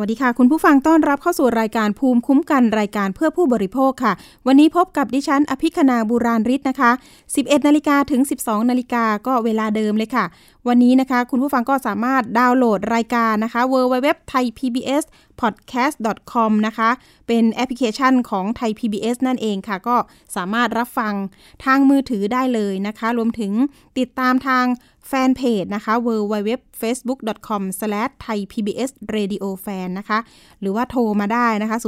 วัสดีค่ะ คุณผู้ฟังต้อนรับเข้าสู่รายการภูมิคุ้มกันรายการเพื่อผู้บริโภคค่ะ วันนี้พบกับดิฉัน อภิคณาบุราริศนะคะ 11 นาฬิกาถึง 12 นาฬิกาก็เวลาเดิมเลยค่ะ วันนี้นะคะ คุณผู้ฟังก็สามารถดาวน์โหลดรายการนะคะ www thai pbs podcast com นะคะ เป็นแอปพลิเคชันของไทย PBS นั่นเองค่ะ ก็สามารถรับฟังทางมือถือได้เลยนะคะ รวมถึงติดตามทาง แฟนเพจนะคะ www facebook com thai pbs radio fan นะคะ หรือว่าโทรมาได้นะคะ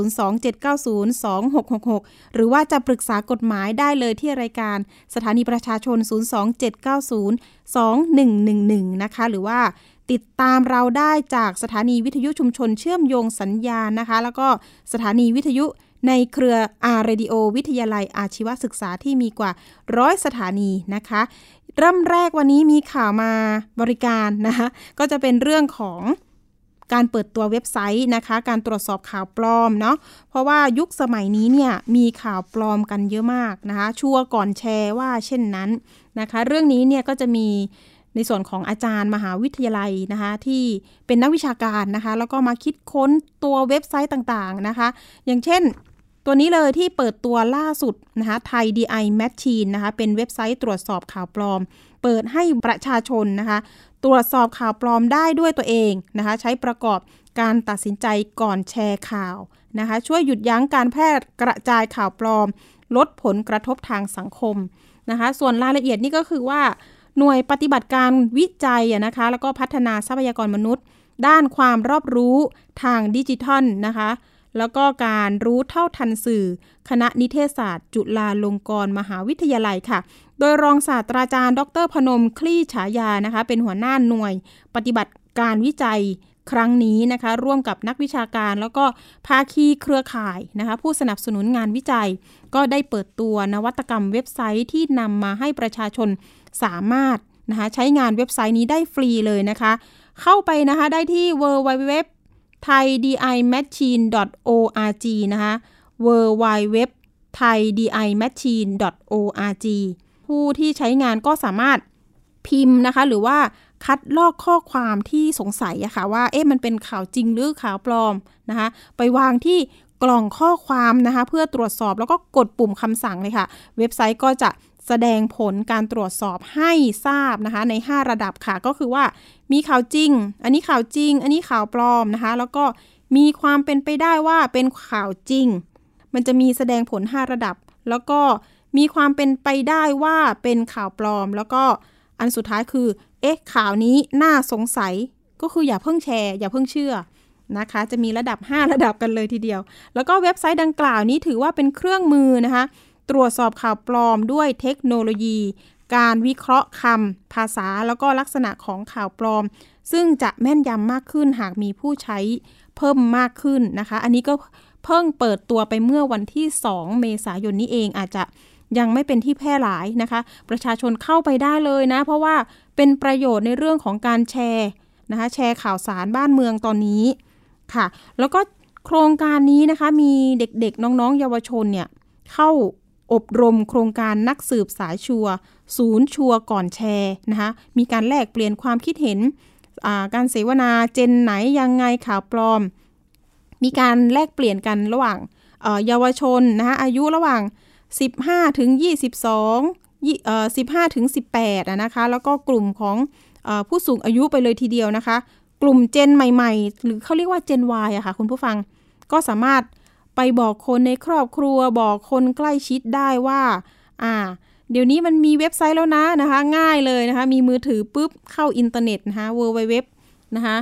027902666 หรือว่าจะปรึกษากฎหมายได้เลยที่รายการสถานีประชาชน 027902111 นะคะ หรือว่าติดตามเราได้จากสถานีวิทยุชุมชนเชื่อมโยงสัญญาณนะคะ แล้วก็สถานีวิทยุ ในเครือ R-Radio วิทยาลัยอาชีวศึกษาที่มีกว่าร้อยสถานีนะคะ เริ่มแรกวันนี้มีข่าวมาบริการนะคะก็จะเป็นเรื่องของการเปิดตัวเว็บไซต์นะคะ การตรวจสอบข่าวปลอมเนาะเพราะว่ายุคสมัยนี้เนี่ยมีข่าวปลอมกันเยอะมากนะคะ ชัวร์ก่อนแชร์ว่าเช่นนั้นนะคะ เรื่องนี้เนี่ยก็จะมีในส่วนของอาจารย์มหาวิทยาลัยนะคะที่เป็นนักวิชาการนะคะ แล้วก็มาคิดค้นตัวเว็บไซต์ต่างๆนะคะ อย่างเช่น ตัวนี้เลยที่เปิดตัวล่าสุดนะคะไทย DI Machine นะคะเป็นเว็บไซต์ตรวจสอบข่าวปลอม เปิดให้ประชาชนนะคะตรวจสอบข่าวปลอมได้ด้วยตัวเองนะคะใช้ประกอบการตัดสินใจก่อนแชร์ข่าวนะคะช่วยหยุดยั้งการแพร่กระจายข่าวปลอม ลดผลกระทบทางสังคมนะคะส่วนรายละเอียดนี่ก็คือว่า หน่วยปฏิบัติการวิจัยนะคะแล้วก็พัฒนาทรัพยากรมนุษย์ ด้านความรอบรู้ทางดิจิทัลนะคะ แล้วก็การรู้เท่าทันสื่อ คณะนิเทศศาสตร์ จุฬาลงกรณ์มหาวิทยาลัยค่ะ โดยรองศาสตราจารย์ ดรพนมคลี่ฉายานะคะ เป็นหัวหน้าหน่วย ปฏิบัติการวิจัยครั้งนี้นะคะ ร่วมกับนักวิชาการ แล้วก็ภาคีเครือข่ายนะคะ ผู้สนับสนุนงานวิจัย ก็ได้เปิดตัวนวัตกรรมเว็บไซต์ที่นำมาให้ประชาชนสามารถนะคะใช้งานเว็บไซต์นี้ได้ฟรีเลยนะคะ เข้าไปนะคะได้ที่ www thaidimachine.org นะคะ www thaidimachine.org ผู้ที่ใช้งานก็สามารถพิมพ์นะคะ หรือว่าคัดลอกข้อความที่สงสัยอะคะ่ะว่าเอ๊ะมันเป็นข่าวจริงหรือข่าวปลอมนะคะ ไปวางที่กล่องข้อความนะคะ เพื่อตรวจสอบแล้วก็กดปุ่มคำสั่งเลยค่ะ เว็บไซต์ก็จะ แสดงผลการตรวจสอบให้ทราบนะคะใน 5 ระดับค่ะก็คือว่ามีข่าวจริง อันนี้ข่าวจริง อันนี้ข่าวปลอมนะคะ แล้วก็มีความเป็นไปได้ว่าเป็นข่าวจริง มันจะมีแสดงผล 5 ระดับ แล้วก็มีความเป็นไปได้ว่าเป็นข่าวปลอม แล้วก็อันสุดท้ายคือ เอ๊ะข่าวนี้น่าสงสัยก็คืออย่าเพิ่งแชร์ อย่าเพิ่งเชื่อนะคะ จะมีระดับ 5 ระดับกันเลยทีเดียว แล้วก็เว็บไซต์ดังกล่าวนี้ถือว่าเป็นเครื่องมือนะคะ ตรวจสอบข่าวปลอมด้วยเทคโนโลยี การวิเคราะห์คำภาษาแล้วก็ลักษณะของข่าวปลอม ซึ่งจะแม่นยำมากขึ้นหากมีผู้ใช้เพิ่มมากขึ้นนะคะ อันนี้ก็เพิ่งเปิดตัวไปเมื่อวันที่ 2 เมษายนนี้เองอาจจะยังไม่เป็นที่แพร่หลายนะคะ ประชาชนเข้าไปได้เลยนะ เพราะว่าเป็นประโยชน์ในเรื่องของการแชร์นะคะแชร์ข่าวสารบ้านเมืองตอนนี้ค่ะ แล้วก็โครงการนี้นะคะมีเด็กๆน้องๆ เยาวชนเนี่ยเข้า อบรมโครงการนักสืบสายชัวศูนย์ชัวก่อนแชร์นะคะมีการแลกเปลี่ยนความคิดเห็นการเสวนาเจนไหนยังไงข่าวปลอม มีการแลกเปลี่ยนกันระหว่างเยาวชนนะคะอายุระหว่าง 15 ถึง 22 15 ถึง 18นะคะแล้วก็กลุ่มของอผู้สูงอายุไปเลยทีเดียวนะคะ กลุ่มเจนใหม่ ๆ หรือเขาเรียกว่าเจน Y อะคะ่ะคุณผู้ฟังก็สามารถ ไปบอกคนในครอบครัวบอกคนใกล้ชิดได้ว่า อ่า เดี๋ยวนี้มันมีเว็บไซต์แล้วนะนะคะ ง่ายเลยนะคะ มีมือถือปุ๊บเข้าอินเทอร์เน็ตนะคะ www นะคะ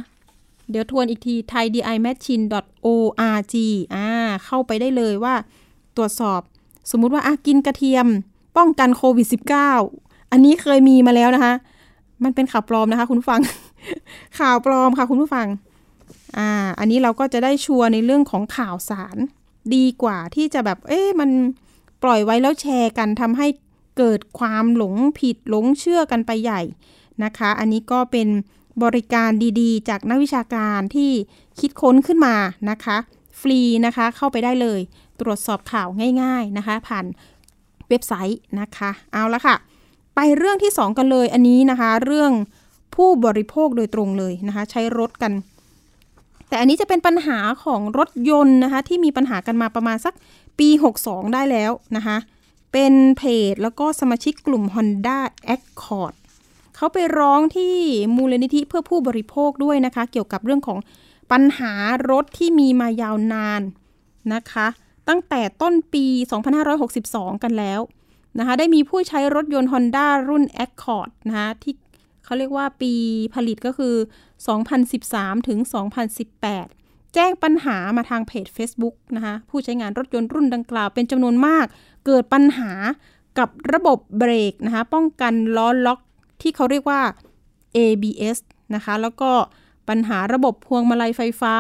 เดี๋ยวทวนอีกที thaidimachine.org อ่า เข้าไปได้เลยว่าตรวจสอบ สมมุติว่าอะกินกระเทียม ป้องกันโควิด -19 อันนี้เคยมีมาแล้วนะคะ มันเป็นข่าวปลอมนะคะ คุณฟัง ข่าวปลอมค่ะคุณผู้ฟัง อ่า อันนี้เราก็จะได้ชัวร์ในเรื่องของข่าวสาร ดีกว่าที่จะแบบ เอ๊ะมันปล่อยไว้แล้วแชร์กันทำให้เกิดความหลงผิดหลงเชื่อกันไปใหญ่นะคะ อันนี้ก็เป็นบริการดีๆ จากนักวิชาการที่คิดค้นขึ้นมานะคะ ฟรีนะคะเข้าไปได้เลย ตรวจสอบข่าวง่าย ๆนะคะ ผ่านเว็บไซต์นะคะ เอาละค่ะ ไปเรื่องที่ 2 กันเลยอันนี้นะคะ เรื่องผู้บริโภคโดยตรงเลยนะคะ ใช้รถกัน แต่อันนี้จะเป็นปัญหาของรถยนต์นะคะ ที่มีปัญหากันมาประมาณสักปี 62 ได้แล้วนะคะ เป็นเพจแล้วก็สมาชิกกลุ่ม Honda Accord เขาไปร้องที่มูลนิธิเพื่อผู้บริโภคด้วยนะคะ เกี่ยวกับเรื่องของปัญหารถที่มีมายาวนานนะคะ ตั้งแต่ต้นปี 2562 กันแล้วนะคะ ได้มีผู้ใช้รถยนต์ Honda รุ่น Accord นะคะที่ เขาเรียกว่าปีผลิตก็คือ 2013 ถึง 2018 แจ้งปัญหามาทางเพจ Facebook นะคะ ผู้ใช้งานรถยนต์รุ่นดังกล่าวเป็นจำนวนมาก เกิดปัญหากับระบบเบรกนะคะ ป้องกันล้อล็อกที่เขาเรียกว่า ABS นะคะ แล้วก็ปัญหาระบบพวงมาลัยไฟฟ้า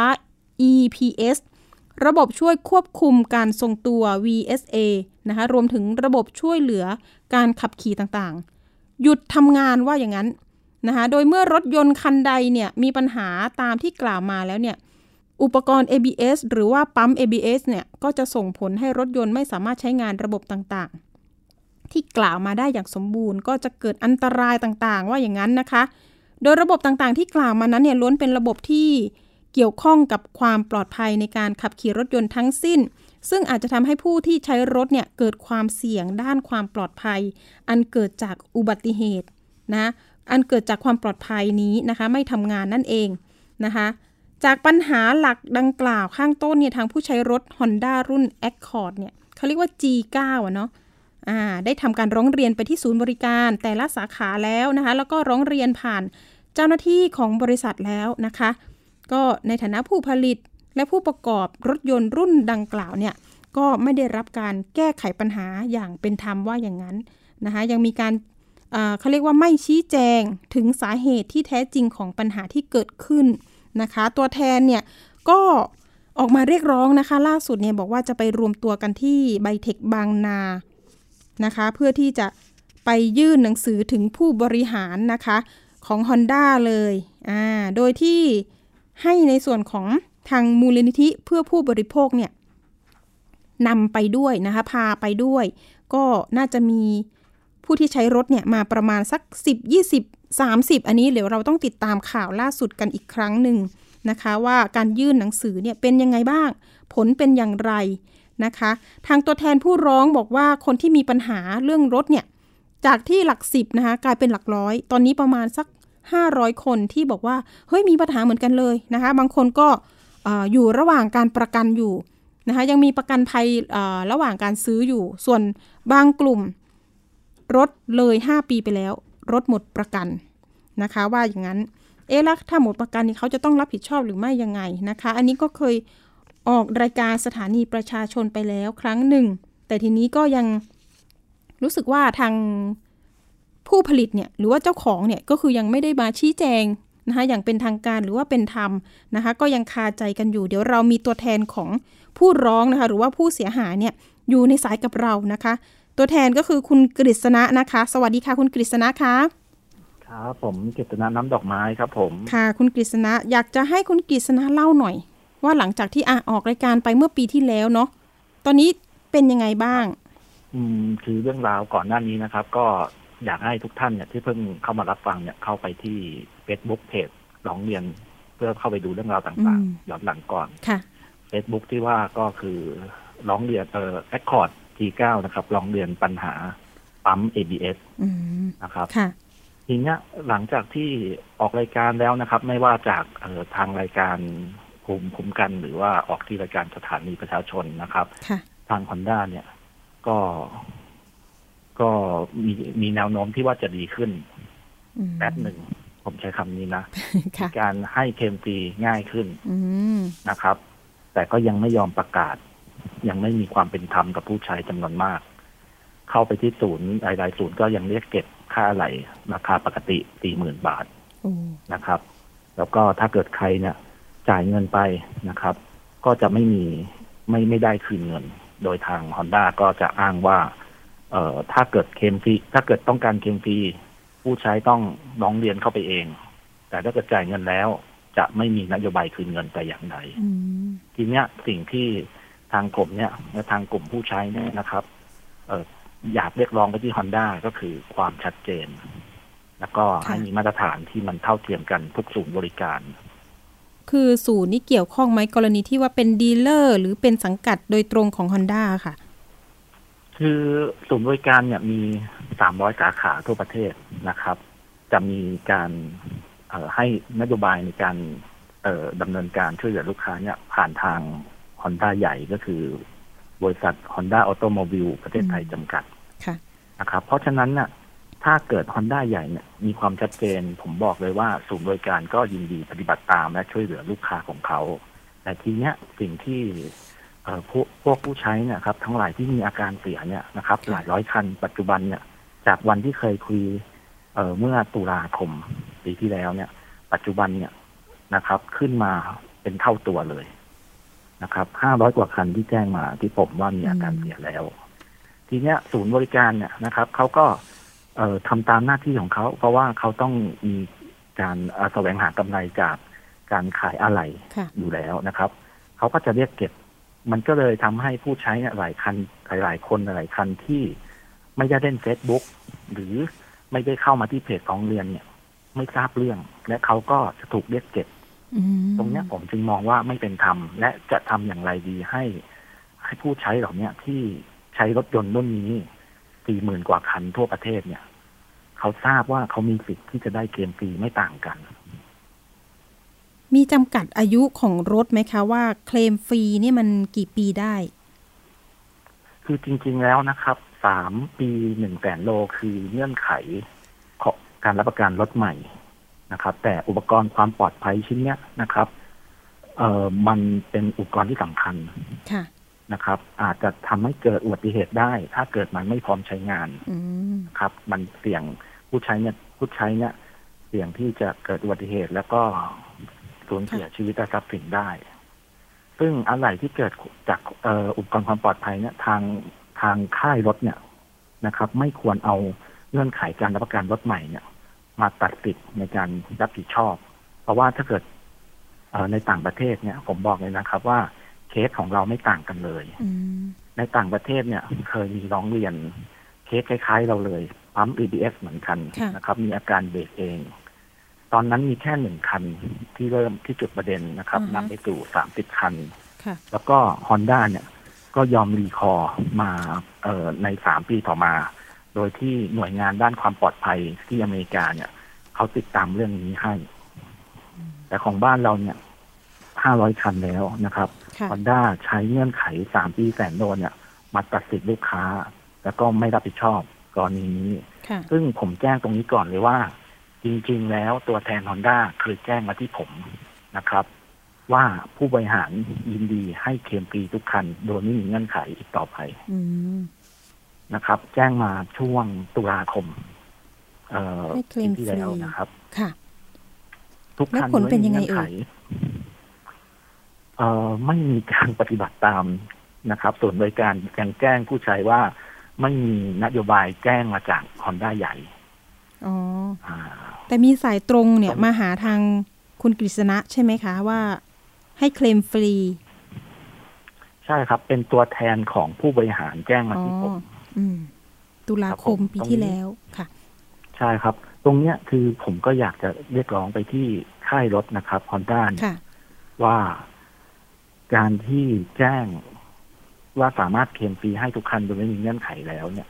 EPS ระบบช่วยควบคุมการทรงตัว VSA นะคะ รวมถึงระบบช่วยเหลือการขับขี่ต่างๆ หยุดทำงานว่าอย่างนั้น นะคะโดยเมื่อรถยนต์คันใดเนี่ยมีปัญหาตามที่กล่าวมาแล้วเนี่ยอุปกรณ์ ABS หรือว่าปั๊ม ABS เนี่ยก็จะส่งผลให้รถยนต์ไม่สามารถใช้งานระบบต่างๆ ที่กล่าวมาได้อย่างสมบูรณ์ ก็จะเกิดอันตรายต่างๆ ว่าอย่างนั้นนะคะ โดยระบบต่างๆ ที่กล่าวมานั้นเนี่ยล้วนเป็นระบบที่เกี่ยวข้องกับความปลอดภัยในการขับขี่รถยนต์ทั้งสิ้น ซึ่งอาจจะทำให้ผู้ที่ใช้รถเนี่ยเกิดความเสี่ยงด้านความปลอดภัย อันเกิดจากอุบัติเหตุนะ อันเกิดจากความปลอดภัยนี้นะคะไม่ทำงานนั่นเองนะคะจากปัญหาหลักดังกล่าวข้างต้นเนี่ยทางผู้ใช้รถ Honda รุ่น Accord เนี่ยเขาเรียกว่า G9 อะเนาะอ่าได้ทำการร้องเรียนไปที่ศูนย์บริการแต่ละสาขาแล้วนะคะแล้วก็ร้องเรียนผ่านเจ้าหน้าที่ของบริษัทแล้วนะคะ ก็ในฐานะผู้ผลิตและผู้ประกอบรถยนต์รุ่นดังกล่าวเนี่ยก็ไม่ได้รับการแก้ไขปัญหาอย่างเป็นธรรมว่าอย่างนั้นนะคะยังมีการ เขาเรียกว่าไม่ชี้แจงถึงสาเหตุที่แท้จริงของปัญหาที่เกิดขึ้นนะคะ ตัวแทนเนี่ยก็ออกมาเรียกร้องนะคะ ล่าสุดเนี่ยบอกว่าจะไปรวมตัวกันที่ไบเทคบางนานะคะ เพื่อที่จะไปยื่นหนังสือถึงผู้บริหารนะคะของ Honda เลยอ่าโดยที่ให้ในส่วนของทางมูลนิธิเพื่อผู้บริโภคเนี่ยนำไปด้วยนะคะ พาไปด้วย ก็น่าจะมี ผู้ที่ใช้รถเนี่ยมาประมาณสัก 10 20 30 อันนี้เดี๋ยวเราต้องติดตามข่าวล่าสุดกันอีกครั้งหนึ่งนะคะ ว่าการยื่นหนังสือเนี่ยเป็นยังไงบ้าง ผลเป็นอย่างไรนะคะ ทางตัวแทนผู้ร้องบอกว่าคนที่มีปัญหาเรื่องรถเนี่ยจากที่หลักสิบนะคะกลายเป็นหลักร้อย ตอนนี้ประมาณสัก 500 คนที่บอกว่าเฮ้ยมีปัญหาเหมือนกันเลยนะคะ บางคนก็อยู่ระหว่างการประกันอยู่นะคะยังมีประกันภัยระหว่างการซื้ออยู่ ส่วนบางกลุ่ม รถเลย 5 ปีไปแล้ว รถหมดประกันนะคะ ว่าอย่างนั้น เอ๊ะแล้วถ้าหมดประกันนี่เขาจะต้องรับผิดชอบหรือไม่ยังไงนะคะ อันนี้ก็เคยออกรายการสถานีประชาชนไปแล้วครั้งหนึ่ง แต่ทีนี้ก็ยังรู้สึกว่าทางผู้ผลิตเนี่ยหรือว่าเจ้าของเนี่ยก็คือยังไม่ได้มาชี้แจงนะคะอย่างเป็นทางการหรือว่าเป็นธรรมนะคะ ก็ยังคาใจกันอยู่ เดี๋ยวเรามีตัวแทนของผู้ร้องนะคะ หรือว่าผู้เสียหายเนี่ยอยู่ในสายกับเรานะคะ ตัวแทนก็คือคุณกฤษณะนะคะ สวัสดีค่ะ คุณกฤษณะคะครับผมกฤษณะน้ำดอกไม้ครับผม ค่ะ คุณกฤษณะอยากจะให้คุณกฤษณะเล่าหน่อย ว่าหลังจากที่อะออกรายการไปเมื่อปีที่แล้วเนาะตอนนี้เป็นยังไงบ้าง อืมคือเรื่องราวก่อนหน้านี้นะครับ ก็อยากให้ทุกท่านเนี่ยที่เพิ่งเข้ามารับฟังเนี่ยเข้าไปที่เฟซบุ๊กเพจร้องเรียนเพื่อเข้าไปดูเรื่องราวต่างๆย้อนหลังก่อนค่ะเฟซบุ๊กที่ว่าก็คือร้องเรียนเอ่อ Accord G9 นะครับร้องเรียนปัญหาปั๊ม ABS นะครับทีเนี้ยหลังจากที่ออกรายการแล้วนะครับ ไม่ว่าจากเอ่อทางรายการภูมิคุ้มกัน หรือว่าออกที่รายการสถานีประชาชนนะครับทางฮอนด้าเนี่ย ก็ ก็มีมีแนวโน้มที่ว่าจะดีขึ้นแป๊บหนึ่งผมใช้คำนี้นะการให้เคมฟรีง่ายขึ้นนะครับ แต่ก็ยังไม่ยอมประกาศ ยังไม่มีความเป็นธรรมกับผู้ใช้จำนวนมาก เข้าไปที่ศูนย์รายๆศูนย์ก็ยังเรียกเก็บค่าไหลราคาปกติสี่หมื่นบาทนะครับ แล้วก็ถ้าเกิดใครเนี่ยจ่ายเงินไปนะครับ ก็จะไม่มีไม่ไม่ได้คืนเงิน โดยทางฮอนด้าก็จะอ้างว่าเอ่อถ้าเกิดเคมฟรีถ้าเกิดต้องการเคมฟรีผู้ใช้ต้องร้องเรียนเข้าไปเอง แต่ถ้าเกิดจ่ายเงินแล้ว จะไม่มีนโยบายคืนเงินแต่อย่างใดทีเนี้ยสิ่งที่ ทางกลุ่มเนี่ยและทางกลุ่มผู้ใช้เนี่ยนะครับ เอออยากเรียกร้องไปที่ฮอนด้าก็คือความชัดเจน แล้วก็ให้มีมาตรฐานที่มันเท่าเทียมกันทุกศูนย์บริการ คือศูนย์นี้เกี่ยวข้องไหมกรณีที่ว่าเป็นดีลเลอร์ หรือเป็นสังกัดโดยตรงของฮอนด้าค่ะ คือศูนย์บริการเนี่ยมีสามร้อยสาขาทั่วประเทศนะครับ จะมีการให้นโยบายในการดำเนินการช่วยเหลือลูกค้าเนี่ยผ่านทางฮ อนด้าใหญ่ก็คือบริษัท Honda Automobile ประเทศไทยจำกัดนะครับ เพราะฉะนั้นน่ะ ถ้าเกิด Honda ใหญ่เนี่ยมีความชัดเจน ผมบอกเลยว่าศูนย์บริการก็ยินดีปฏิบัติตามและช่วยเหลือลูกค้าของเขา แต่ทีเนี้ยสิ่งที่พวกพวกผู้ใช้เนี่ยครับ ทั้งหลายที่มีอาการเสียเนี่ยนะครับ หลายร้อยคันปัจจุบันเนี่ย จากวันที่เคยคุยเเมื่อตุลาคมปีที่แล้วเนี่ย ปัจจุบันเนี่ยนะครับ ขึ้นมาเป็นเท่าตัวเลย นะครับห้าร้อยกว่าคันที่แจ้งมาที่ผมว่ามีอาการเสียแล้ว ทีเนี้ยศูนย์บริการเนี่ยนะครับเขาก็เอ่อทำตามหน้าที่ของเขาเพราะว่าเขาต้องมีการแสวงหากำไรจากการขายอะไหล่อยู่แล้วนะครับเขาก็จะเรียกเก็บ มันก็เลยทำให้ผู้ใช้เนี่ยหลายคันหลายๆคนหลายคันที่ไม่ได้เล่นเฟซบุ๊กหรือไม่ได้เข้ามาที่เพจของเรียนเนี่ย ไม่ทราบเรื่อง และเขาก็จะถูกเรียกเก็บ ตรงนี้ผมจึงมองว่าไม่เป็นธรรม และจะทำอย่างไรดีให้ ให้ผู้ใช้เหล่านี้ที่ใช้รถยนต์รุ่นนี้สี่หมื่นกว่าคันทั่วประเทศเนี่ย เขาทราบว่าเขามีสิทธิ์ที่จะได้เกมฟรีไม่ต่างกัน มีจำกัดอายุของรถไหมคะว่าเคลมฟรีนี่มันกี่ปีได้ คือจริง ๆแล้วนะครับสามปีหนึ่งแสนโลคือเงื่อนไขของการรับประกันรถใหม่ นะครับ แต่อุปกรณ์ความปลอดภัยชิ้นเนี้ยนะครับเอ่อมันเป็นอุปกรณ์ที่สำคัญนะครับ อาจจะทำให้เกิดอุบัติเหตุได้ ถ้าเกิดมันไม่พร้อมใช้งานครับ มันเสี่ยงผู้ใช้เนี่ยผู้ใช้เนี่ย เสี่ยงที่จะเกิดอุบัติเหตุแล้วก็สูญเสียชีวิตและทรัพย์สินได้ ซึ่งอะไรที่เกิดจากอุปกรณ์ความปลอดภัยเนี่ย ทางทางค่ายรถเนี่ยนะครับ ไม่ควรเอาเงื่อนไขการรับประกันรถใหม่เนี่ย มาตัดสิทธิ์ในการรับผิดชอบ เพราะว่าถ้าเกิดในต่างประเทศเนี่ย ผมบอกเลยนะครับ ว่าเคสของเราไม่ต่างกันเลยในต่างประเทศเนี่ย เคยมีร้องเรียนเคสคล้าย ๆ เราเลยปั๊ม ABS เหมือนกันนะครับ มีอาการเบรกเอง ตอนนั้นมีแค่หนึ่งคันที่เริ่มที่จุดประเด็นนะครับนำไปสู่สามสิบคัน แล้วก็ฮอนด้าเนี่ย ก็ยอม recall มาเอ่อในสามปีต่อมา โดยที่หน่วยงานด้านความปลอดภัยที่อเมริกาเนี่ยเขาติดตามเรื่องนี้ให้ แต่ของบ้านเราเนี่ยห้าร้อยคันแล้วนะครับฮอนด้าใช้เงื่อนไขสามปีแสนโดนเนี่ย มาตัดสิทธิลูกค้า แล้วก็ไม่รับผิดชอบกรณีนี้ ซึ่งผมแจ้งตรงนี้ก่อนเลยว่า จริงๆ แล้วตัวแทนฮอนด้าเคยแจ้งมาที่ผมนะครับ ว่าผู้บริหารยินดีให้เคลมฟรีทุกคัน โดยไม่มีเงื่อนไขอีกต่อไป นะครับ แจ้งมาช่วงตุลาคม เอ่อปีที่แล้วนะครับ ค่ะ ทุกคันผลเป็นยังไงเอ่ยเอ่อไม่มีการปฏิบัติตามนะครับ ส่วนบริการยังแจ้งผู้ใช้ว่าไม่มีนโยบายแจ้งมาจากคอนด้าใหญ่อ๋อแต่มีสายตรงเนี่ยมาหาทางคุณกฤษณะใช่ไหมคะว่าให้เคลมฟรี ใช่ครับ เป็นตัวแทนของผู้บริหารแจ้งมาที่ผม ตุลาคมปีที่แล้วค่ะ ใช่ครับ ตรงเนี้ยคือผมก็อยากจะเรียกร้องไปที่ค่ายรถนะครับฮอนด้าว่าการที่แจ้งว่าสามารถเคลมฟรีให้ทุกคันโดยไม่มีเงื่อนไขแล้ว เนี่ย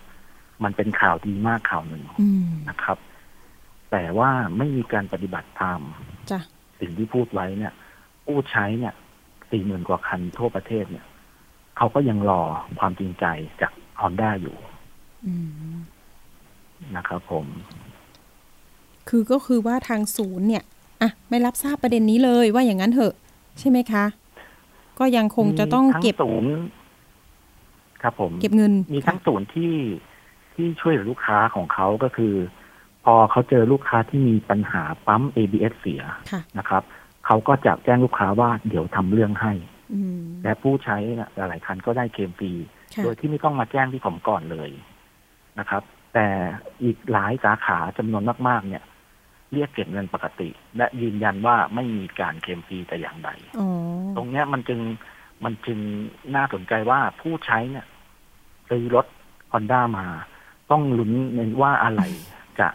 มันเป็นข่าวดีมากข่าวหนึ่งนะครับ แต่ว่าไม่มีการปฏิบัติตามสิ่งที่พูดไว้เนี่ย ผู้ใช้เนี่ยสี่หมื่นกว่าคันทั่วประเทศเนี่ยเขาก็ยังรอความจริงใจจาก ฮอนด้าอยู่นะครับผม คือก็คือว่าทางศูนย์เนี่ยอะไม่รับทราบประเด็นนี้เลยว่าอย่างนั้นเถอะ ใช่ไหมคะ ก็ยังคงจะต้องเก็บศูนย์ครับผม เก็บเงิน มีทั้งศูนย์ที่ที่ช่วยลูกค้าของเขาก็คือ พอเขาเจอลูกค้าที่มีปัญหาปั๊ม ABS เสียนะครับเขาก็จะแจ้งลูกค้าว่าเดี๋ยวทำเรื่องให้และผู้ใช้หลายคันก็ได้เคมฟรี โดยที่ไม่ต้องมาแจ้งที่ผมก่อนเลยนะครับ แต่อีกหลายสาขาจำนวนมาก ๆ เนี่ย เรียกเก็บเงินปกติ และยืนยันว่าไม่มีการเคลมฟรีแต่อย่างใดตรงเนี้ยมันจึงมันจึงน่าสนใจว่าผู้ใช้เนี่ยซื้อรถฮอนด้ามา ต้องลุ้นในว่าอะไรจะ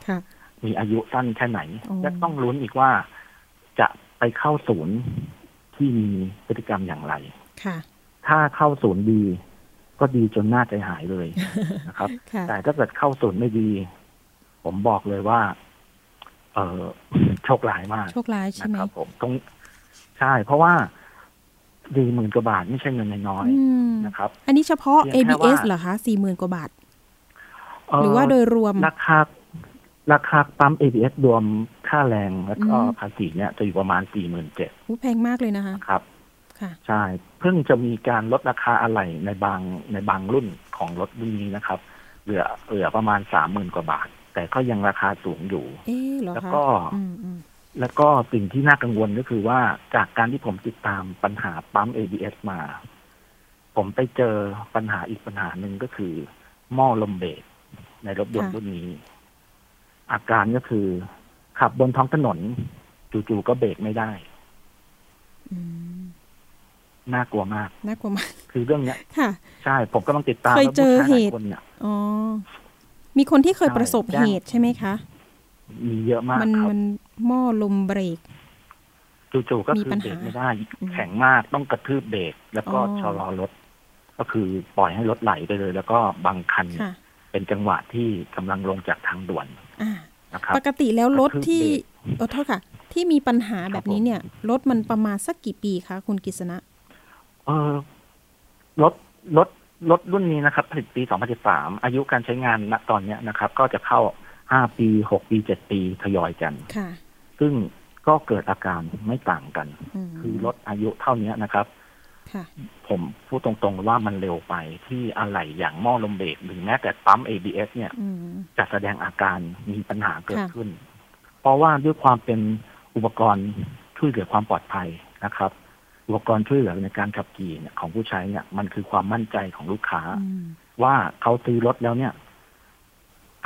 มีอายุสั้นแค่ไหน และต้องลุ้นอีกว่าจะไปเข้าศูนย์ที่มีพฤติกรรมอย่างไร ค่ะ ถ้าเข้าศูนย์ดี ก็ดีจนหน้าใจหายเลยนะครับ แต่ถ้าเกิดเข้าศูนย์ไม่ดี ผมบอกเลยว่า เออโชคร้ายมากโชคร้ายใช่ไหมครับผมตรงใช่ เพราะว่าสี่หมื่นกว่าบาทไม่ใช่เงินน้อยนะครับ อันนี้เฉพาะ ABS เหรอคะสี่หมื่นกว่าบาท หรือว่าโดยรวมราคาราคาปั๊ม ABS รวมค่าแรงแล้วก็ภาษีเนี่ยจะอยู่ประมาณสี่หมื่นเจ็ดแพงมากเลยนะคะครับ ใช่ เพิ่งจะมีการลดราคาอะไหล่ในบางในบางรุ่นของรถรุ่นนี้นะครับ เหลือเหลือประมาณสามหมื่นกว่าบาท แต่ก็ยังราคาสูงอยู่แล้วก็แล้วก็สิ่งที่น่ากังวลก็คือว่าจากการที่ผมติดตามปัญหาปั๊ม ABS มา ผมไปเจอปัญหาอีกปัญหาหนึ่งก็คือหม้อลมเบรกในรถยนต์รุ่นนี้ อาการก็คือ ขับบนท้องถนน จู่ๆก็เบรกไม่ได้ น่ากลัวมาก น่ากลัวมาก คือเรื่องเนี้ย ค่ะ ใช่ ผมก็ต้องติดตามเคยเจอเหตุอ๋อ มีคนที่เคยประสบเหตุใช่ไหมคะ มีเยอะมากมันมันหม้อลมเบรกจู่ๆก็คือเบรกไม่ได้ แข็งมากต้องกระทืบเบรกแล้วก็ชะลอรถ ก็คือปล่อยให้รถไหลไปเลย แล้วก็บางคันเป็นจังหวะที่กำลังลงจากทางด่วนนะครับปกติแล้วรถที่เออโทษค่ะ ที่มีปัญหาแบบนี้เนี่ยรถมันประมาณสักกี่ปีคะคุณกิษณะเออ รถรถรถรุ่นนี้นะครับ ผลิตปี 2013 อายุการใช้งานณตอนนี้นะครับ ก็จะเข้า 5 ปี 6 ปี 7 ปีทยอยกันค่ะซึ่งก็เกิดอาการไม่ต่างกัน คือรถอายุเท่านี้นะครับผมพูดตรงๆว่ามันเร็วไปที่อะไหล่อย่างหม้อลมเบรกหรือแม้แต่ปั๊ม ABS เนี่ยจะแสดงอาการมีปัญหาเกิดขึ้น เพราะว่าด้วยความเป็นอุปกรณ์ช่วยเหลือความปลอดภัยนะครับ อุปกรณ์ช่วยเหลือในการขับขี่เนี่ยของผู้ใช้เนี่ย มันคือความมั่นใจของลูกค้า ว่าเขาซื้อรถแล้วเนี่ย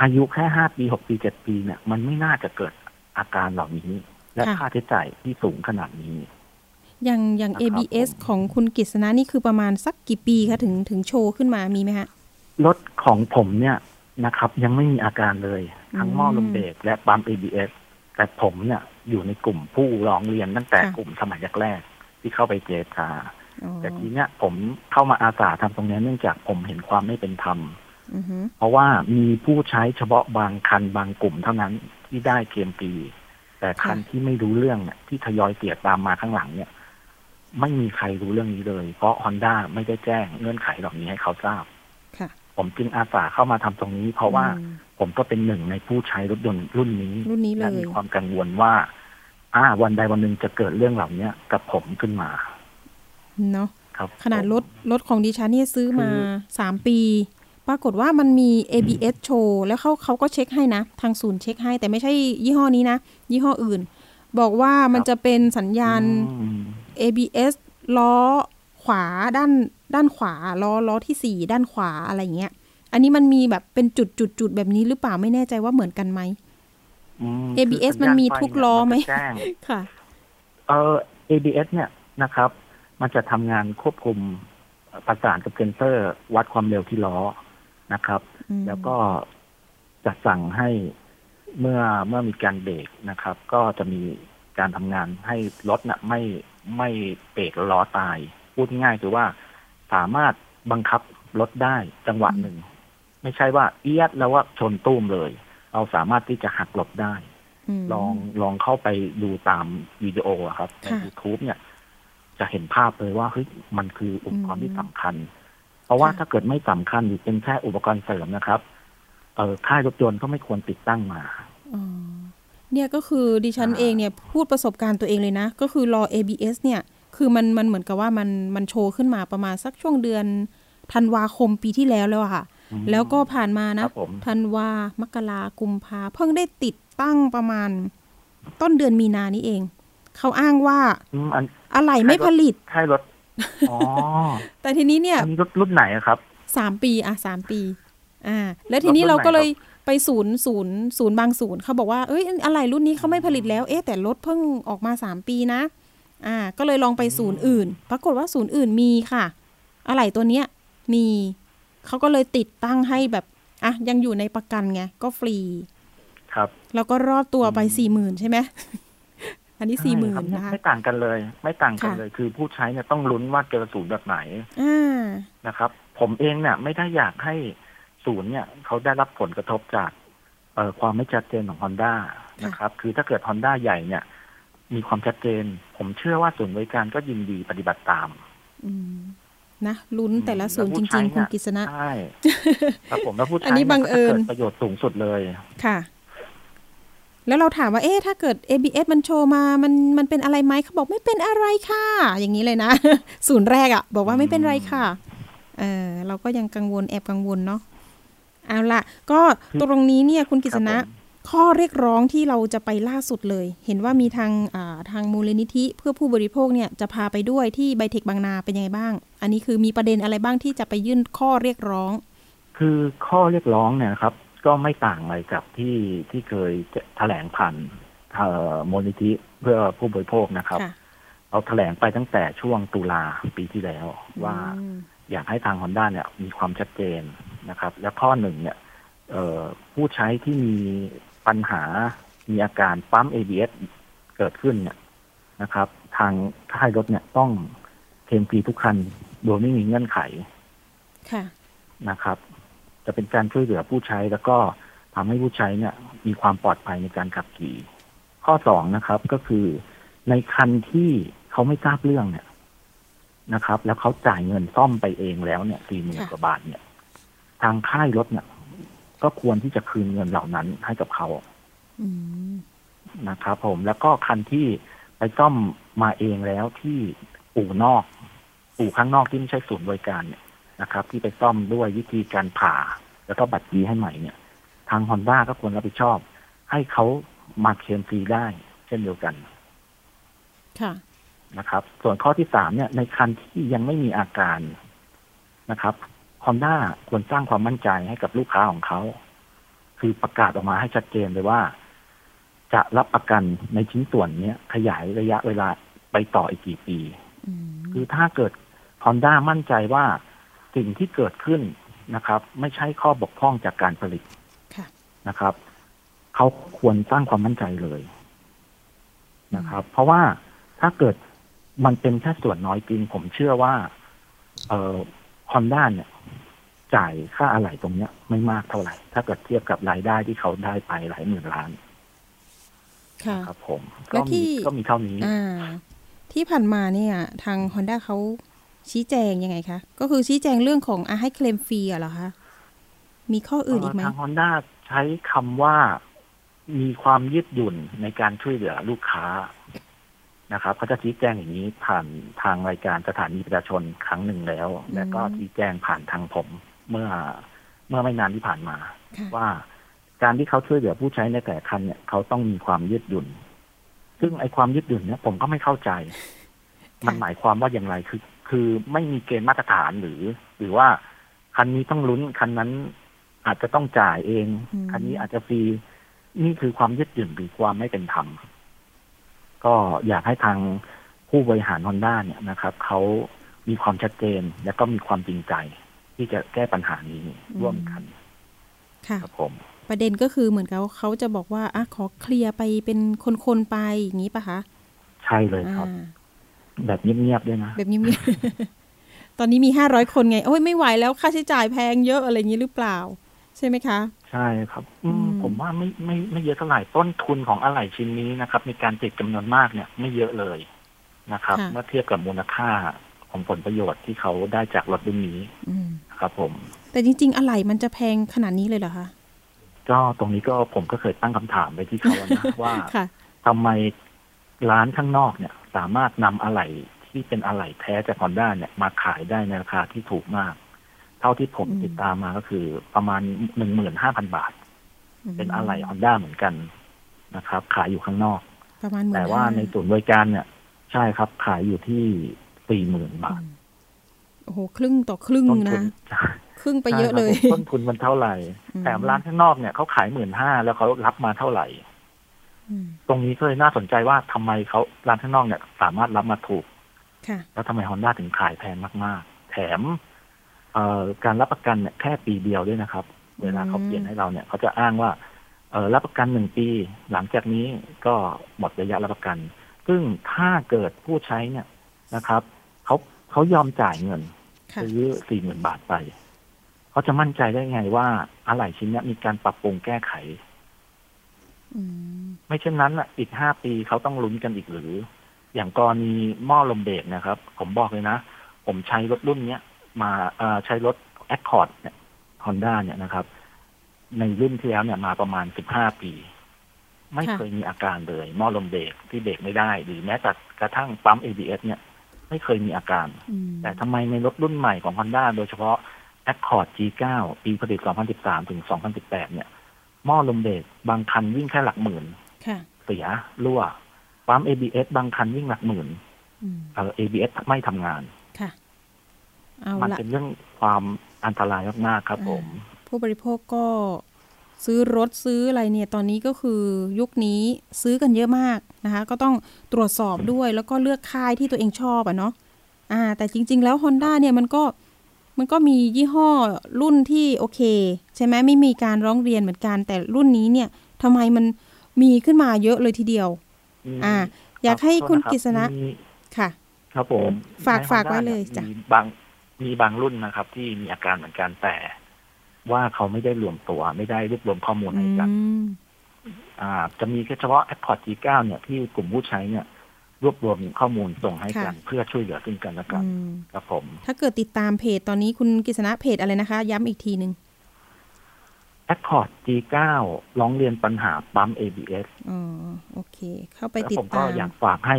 อายุแค่ห้าปีหกปีเจ็ดปีเนี่ย มันไม่น่าจะเกิดอาการเหล่านี้ และค่าใช้จ่ายที่สูงขนาดนี้ อย่างอย่าง ABS ของคุณกิษณะนี่คือประมาณสักกี่ปีคะถึงถึงโชว์ขึ้นมามีไหมฮะรถของผมเนี่ยนะครับ ยังไม่มีอาการเลย ทั้งหม้อลมเบรกและปั๊ม ABS แต่ผมเนี่ยอยู่ในกลุ่มผู้ร้องเรียนตั้งแต่กลุ่มสมัยแรก ที่เข้าไปเจรจาแต่ทีเนี้ยผมเข้ามาอาสาทำตรงนี้เนื่องจากผมเห็นความไม่เป็นธรรมเพราะว่ามีผู้ใช้เฉพาะบางคันบางกลุ่มเท่านั้นที่ได้เกมปี แต่คันที่ไม่รู้เรื่องเนี่ยที่ทยอยเสียตามมาข้างหลังเนี่ย ไม่มีใครรู้เรื่องนี้เลย เพราะฮอนด้าไม่ได้แจ้งเงื่อนไขเหล่านี้ให้เขาทราบผมจึงอาสาเข้ามาทำตรงนี้ เพราะว่าผมก็เป็นหนึ่งในผู้ใช้รถยนต์รุ่นนี้รุ่นนี้เลยมีความกังวลว่า อ่า วันใดวันหนึ่งจะเกิดเรื่องเหล่านี้กับผมขึ้นมา เนาะครับ ขนาดรถรถของดิฉันนี่ซื้อมาสามปี ปรากฏว่ามันมี ABS โชว์แล้วเขาเขาก็เช็คให้นะ ทางศูนย์เช็คให้ แต่ไม่ใช่ยี่ห้อนี้นะ ยี่ห้ออื่น บอกว่ามันจะเป็นสัญญาณ ABS ล้อขวาด้านด้านขวาล้อล้อที่สี่ด้านขวาอะไรเงี้ย อันนี้มันมีแบบเป็นจุดจุดจุดแบบนี้หรือเปล่าไม่แน่ใจว่าเหมือนกันไหม ABS มันมีทุกล้อไหมค่ะ เออ ABS เนี่ยนะครับ มันจะทำงานควบคุมประสานกับเซนเซอร์ วัดความเร็วที่ล้อนะครับ แล้วก็จะสั่งให้เมื่อเมื่อมีการเบรกนะครับ ก็จะมีการทำงานให้รถนะ่ะไม่ไม่เบรกล้อตาย พูดง่ายคือว่าสามารถบังคับรถได้จังหวะหนึ่ง ไม่ใช่ว่าเอียดแล้วว่าชนตุ้มเลย เราสามารถที่จะหักหลบได้ ลองลองเข้าไปดูตามวิดีโอครับในยูทูบเนี่ย จะเห็นภาพเลยว่าเฮ้ยมันคืออุปกรณ์ที่สำคัญ เพราะว่าถ้าเกิดไม่สำคัญหรือเป็นแค่อุปกรณ์เสริมนะครับ เออค่ายรถยนต์ก็ไม่ควรติดตั้งมาเนี่ยก็คือดิฉันเองเนี่ยพูดประสบการณ์ตัวเองเลยนะ ก็คือรอ ABS เนี่ย คือมันมันเหมือนกับว่ามันมันโชว์ขึ้นมาประมาณสักช่วงเดือนธันวาคมปีที่แล้วแล้วค่ะ แล้วก็ผ่านมานะธันวามกรากุมภาเพิ่งได้ติดตั้งประมาณ ต้นเดือนมีนานี้เอง เขาอ้างว่าอะไรไม่ผลิตใช่รถอ๋อแต่ทีนี้เนี่ยรถรุ่นไหนครับสามปีอะสามปี อ่า แล้วทีนี้เราก็เลยไปศูนย์ศูนย์ศูนย์บางศูนย์เขาบอกว่าเอ้ยอะไรรุ่นนี้เขาไม่ผลิตแล้วเอ๊ะแต่รถเพิ่งออกมาสามปีนะ อ่า ก็เลยลองไปศูนย์อื่น ปรากฏว่าศูนย์อื่นมีค่ะ อะไรตัวเนี้ยมี เขาก็เลยติดตั้งให้แบบอะยังอยู่ในประกันไงก็ฟรี ครับ แล้วก็รอบตัวไปสี่หมื่นใช่ไหมอันนี้สี่หมื่นนะคะไม่ต่างกันเลย ไม่ต่างกันเลย คือผู้ใช้เนี่ยต้องลุ้นว่าเจอศูนย์แบบไหนนะครับ ผมเองเนี่ยไม่ได้อยากให้ศูนย์เนี่ย เขาได้รับผลกระทบจากเอความไม่ชัดเจนของฮอนด้านะครับ คือถ้าเกิดฮอนด้าใหญ่เนี่ย มีความชัดเจน ผมเชื่อว่าศูนย์บริการก็ยินดีปฏิบัติตาม นะลุ้นแต่ละศูนย์จริง ๆ คุณกิษณะใช่ครับผมแล้วผู้ใช้อันนี้บังเอิญประโยชน์สูงสุดเลยค่ะ แล้วเราถามว่าเอ๊ะถ้าเกิด ABS มันโชว์มามันมันเป็นอะไรไหมเขาบอกไม่เป็นอะไรค่ะ อย่างนี้เลยนะ ศูนย์แรกอะ่ะ บอกว่าไม่เป็นไรค่ะ เออเราก็ยังกังวลแอบกังวลเนาะเอาละก็ตรงนี้เนี่ยคุณกิษณะ ข้อเรียกร้องที่เราจะไปล่าสุดเลย เห็นว่ามีทางทางมูลนิธิเพื่อผู้บริโภคเนี่ยจะพาไปด้วยที่ไบเทคบางนาเป็นยังไงบ้าง อันนี้คือมีประเด็นอะไรบ้างที่จะไปยื่นข้อเรียกร้อง คือข้อเรียกร้องเนี่ยครับ ก็ไม่ต่างอะไรกับที่ที่เคยแถลงผ่านมูลนิธิเพื่อผู้บริโภคนะครับเราแถลงไปตั้งแต่ช่วงตุลาปีที่แล้ว ว่าอยากให้ทางฮอนด้าเนี่ยมีความชัดเจนนะครับ และข้อหนึ่งเนี่ยผู้ใช้ที่มี ปัญหามีอาการปั๊ม ABS เกิดขึ้นเนี่ยนะครับ ทางค่ายรถเนี่ยต้องเคลมฟรีทุกคันโดยไม่มีเงื่อนไขค่ะนะครับ จะเป็นการช่วยเหลือผู้ใช้แล้วก็ทำให้ผู้ใช้เนี่ย มีความปลอดภัยในการขับขี่ ข้อสองนะครับก็คือในคันที่เขาไม่ทราบเรื่องเนี่ยนะครับ แล้วเขาจ่ายเงินซ่อมไปเองแล้วเนี่ยสี่หมื่นกว่าบาทเนี่ย ทางค่ายรถเนี่ย ก็ควรที่จะคืนเงินเหล่านั้นให้กับเขานะครับผมแล้วก็คันที่ไปซ่อมมาเองแล้วที่อู่นอก อู่ข้างนอกที่ไม่ใช่ศูนย์บริการเนี่ยนะครับ ที่ไปซ่อมด้วยวิธีการผ่า แล้วก็บัตรดีให้ใหม่เนี่ย ทางฮอนด้าก็ควรรับผิดชอบ ให้เขามาเคลมฟรีได้ เช่นเดียวกัน ค่ะนะครับ ส่วนข้อที่สามเนี่ย ในคันที่ยังไม่มีอาการนะครับ ฮอนด้าควรสร้างความมั่นใจให้กับลูกค้าของเขา คือประกาศออกมาให้ชัดเจนเลยว่า จะรับประกันในชิ้นส่วนนี้ขยายระยะเวลาไปต่ออีกกี่ปี คือถ้าเกิดฮอนด้ามั่นใจว่าสิ่งที่เกิดขึ้นนะครับ ไม่ใช่ข้อบกพร่องจากการผลิตนะครับเขาควรสร้างความมั่นใจเลยนะครับ เพราะว่าถ้าเกิดมันเป็นแค่ส่วนน้อยจริงผมเชื่อว่า เอ่อฮอนด้าเนี่ย จ่ายค่าอะไหล่ตรงเนี้ย ไม่มากเท่าไหร่ ถ้าเกิดเทียบกับรายได้ที่เขาได้ไปหลายหมื่นล้านค่ะครับผมก็มีก็มีเท่านี้อ่าที่ผ่านมาเนี่ย ทางฮอนด้าเขาชี้แจงยังไงคะ ก็คือชี้แจงเรื่องของอาให้เคลมฟรีเหรอคะ มีข้ออื่นอีกไหมทางฮอนด้าใช้คำว่ามีความยืดหยุ่นในการช่วยเหลือลูกค้านะครับเขาจะชี้แจงอย่างนี้ผ่านทางรายการสถานีประชาชนครั้งหนึ่งแล้ว และก็ชี้แจงผ่านทางผม เมื่อเมื่อไม่นานที่ผ่านมา ว่าการที่เขาช่วยเหลือผู้ใช้ในแต่คันเนี่ยเขาต้องมีความยืดหยุ่น ซึ่งไอความยืดหยุ่นเนี่ยผมก็ไม่เข้าใจ มันหมายความว่าอย่างไรคือ คือไม่มีเกณฑ์มาตรฐานหรือ หรือว่าคันนี้ต้องลุ้นคันนั้นอาจจะต้องจ่ายเอง คันนี้อาจจะฟรีนี่คือความยืดหยุ่นหรือความไม่เป็นธรรมก็อยากให้ทางผู้บริหารฮอนด้าเนี่ยนะครับเขามีความชัดเจนและก็มีความจริงใจ ที่จะแก้ปัญหานี้ร่วมกัน ค่ะครับผม ประเด็นก็คือเหมือนกับเขาจะบอกว่าอะขอเคลียร์ไปเป็นคนๆไปอย่างนี้ปะคะ ใช่เลยครับ แบบเงียบๆด้วยนะ แบบเงียบๆ ตอนนี้มีห้าร้อยคนไง โอ้ยไม่ไหวแล้วค่าใช้จ่ายแพงเยอะอะไรอย่างนี้หรือเปล่า ใช่ไหมคะ ใช่ครับ อืมผมว่าไม่ไม่ไม่เยอะเท่าไหร่ต้นทุนของอะไหล่ชิ้นนี้นะครับในการติดจำนวนมากเนี่ย ไม่เยอะเลยนะครับ เมื่อเทียบกับมูลค่าของผลประโยชน์ที่เขาได้จากรถรุ่นนี้ ครับผม แต่จริง ๆ อะไหล่มันจะแพงขนาดนี้เลยเหรอคะก็ตรงนี้ก็ผมก็เคยตั้งคำถามไปที่เขานะว่าทำไมร้านข้างนอกเนี่ย สามารถนำอะไหล่ที่เป็นอะไหล่แท้จากฮอนด้าเนี่ยมาขายได้ในราคาที่ถูกมาก เท่าที่ผมติดตามมาก็คือประมาณหนึ่งหมื่นห้าพันบาท เป็นอะไหล่ฮอนด้าเหมือนกันนะครับ ขายอยู่ข้างนอกประมาณแต่ว่าในศูนย์บริการเนี่ย ใช่ครับขายอยู่ที่สี่หมื่นบาท โอ้โหครึ่งต่อครึ่งนะครึ่งไปเยอะเลยต้นทุนมันเท่าไหร่แถมร้านข้างนอกเนี่ยเขาขายหมื่นห้าแล้วเขารับมาเท่าไหร่ตรงนี้ก็เลยน่าสนใจว่าทำไมเขาร้านข้างนอกเนี่ย สามารถรับมาถูกแล้วทำไมฮอนด้าถึงขายแพงมากๆ แถมเอ่อการรับประกันเนี่ยแค่ปีเดียวด้วยนะครับ เวลาเขาเปลี่ยนให้เราเนี่ยเขาจะอ้างว่าเออรับประกันหนึ่งปี หลังจากนี้ก็หมดระยะรับประกัน ซึ่งถ้าเกิดผู้ใช้เนี่ยนะครับ เขาเขายอมจ่ายเงินซื้อสี่หมื่นบาทไปเขาจะมั่นใจได้ไงว่าอะไหล่ชิ้นนี้มีการปรับปรุงแก้ไขไม่เช่นนั้นอะ อีกห้าปีเขาต้องลุ้นกันอีกหรือ อย่างกรณีหม้อลมเบรกนะครับ ผมบอกเลยนะ ผมใช้รถรุ่นเนี้ย มาใช้รถ Accord เนี่ยฮอนด้าเนี่ยนะครับ ในรุ่นที่แล้วเนี่ยมาประมาณสิบห้าปี ไม่เคยมีอาการเลยหม้อลมเบรกที่เบรกไม่ได้ หรือแม้แต่กระทั่งปั๊ม ABS เนี่ย ไม่เคยมีอาการ แต่ทำไมในรถรุ่นใหม่ของ Honda โดยเฉพาะ Accord G9 ปีผลิต 2013 ถึง 2018 เนี่ย หม้อลมเบรกบางคันวิ่งแค่หลักหมื่นเสียรั่วปั๊ม ABS บางคันวิ่งหลักหมื่นเออ ABS ไม่ทำงานค่ะมันเป็นเรื่องความอันตรายมากๆครับผม ผู้บริโภคก็ ซื้อรถซื้ออะไรเนี่ยตอนนี้ก็คือยุคนี้ซื้อกันเยอะมากนะคะ ก็ต้องตรวจสอบด้วยแล้วก็เลือกค่ายที่ตัวเองชอบอะเนาะอ่า แต่จริง ๆ แล้ว Honda เนี่ยมันก็มันก็มียี่ห้อรุ่นที่โอเค ใช่ไหมไม่มีการร้องเรียนเหมือนกัน แต่รุ่นนี้เนี่ยทำไมมันมีขึ้นมาเยอะเลยทีเดียว อ่า อยากให้คุณกิษณะค่ะ ครับผม ฝากฝากไว้เลยจ้ะบางมีบางรุ่นนะครับ ที่มีอาการเหมือนกันแต่ ว่าเขาไม่ได้รวมตัว ไม่ได้รวบรวมข้อมูลให้กันอ่าจะมีแค่เฉพาะ Accord G9 เนี่ยที่กลุ่มผู้ใช้เนี่ยรวบรวมข้อมูลส่งให้กัน เพื่อช่วยเหลือซึ่งกันและกันครับผม ถ้าเกิดติดตามเพจตอนนี้คุณกฤษณะเพจอะไรนะคะ ย้ำอีกทีหนึ่ง Accord G9 ร้องเรียนปัญหาปั๊ม ABS อ๋อโอเค เข้าไปติดตามผมก็อยากฝากให้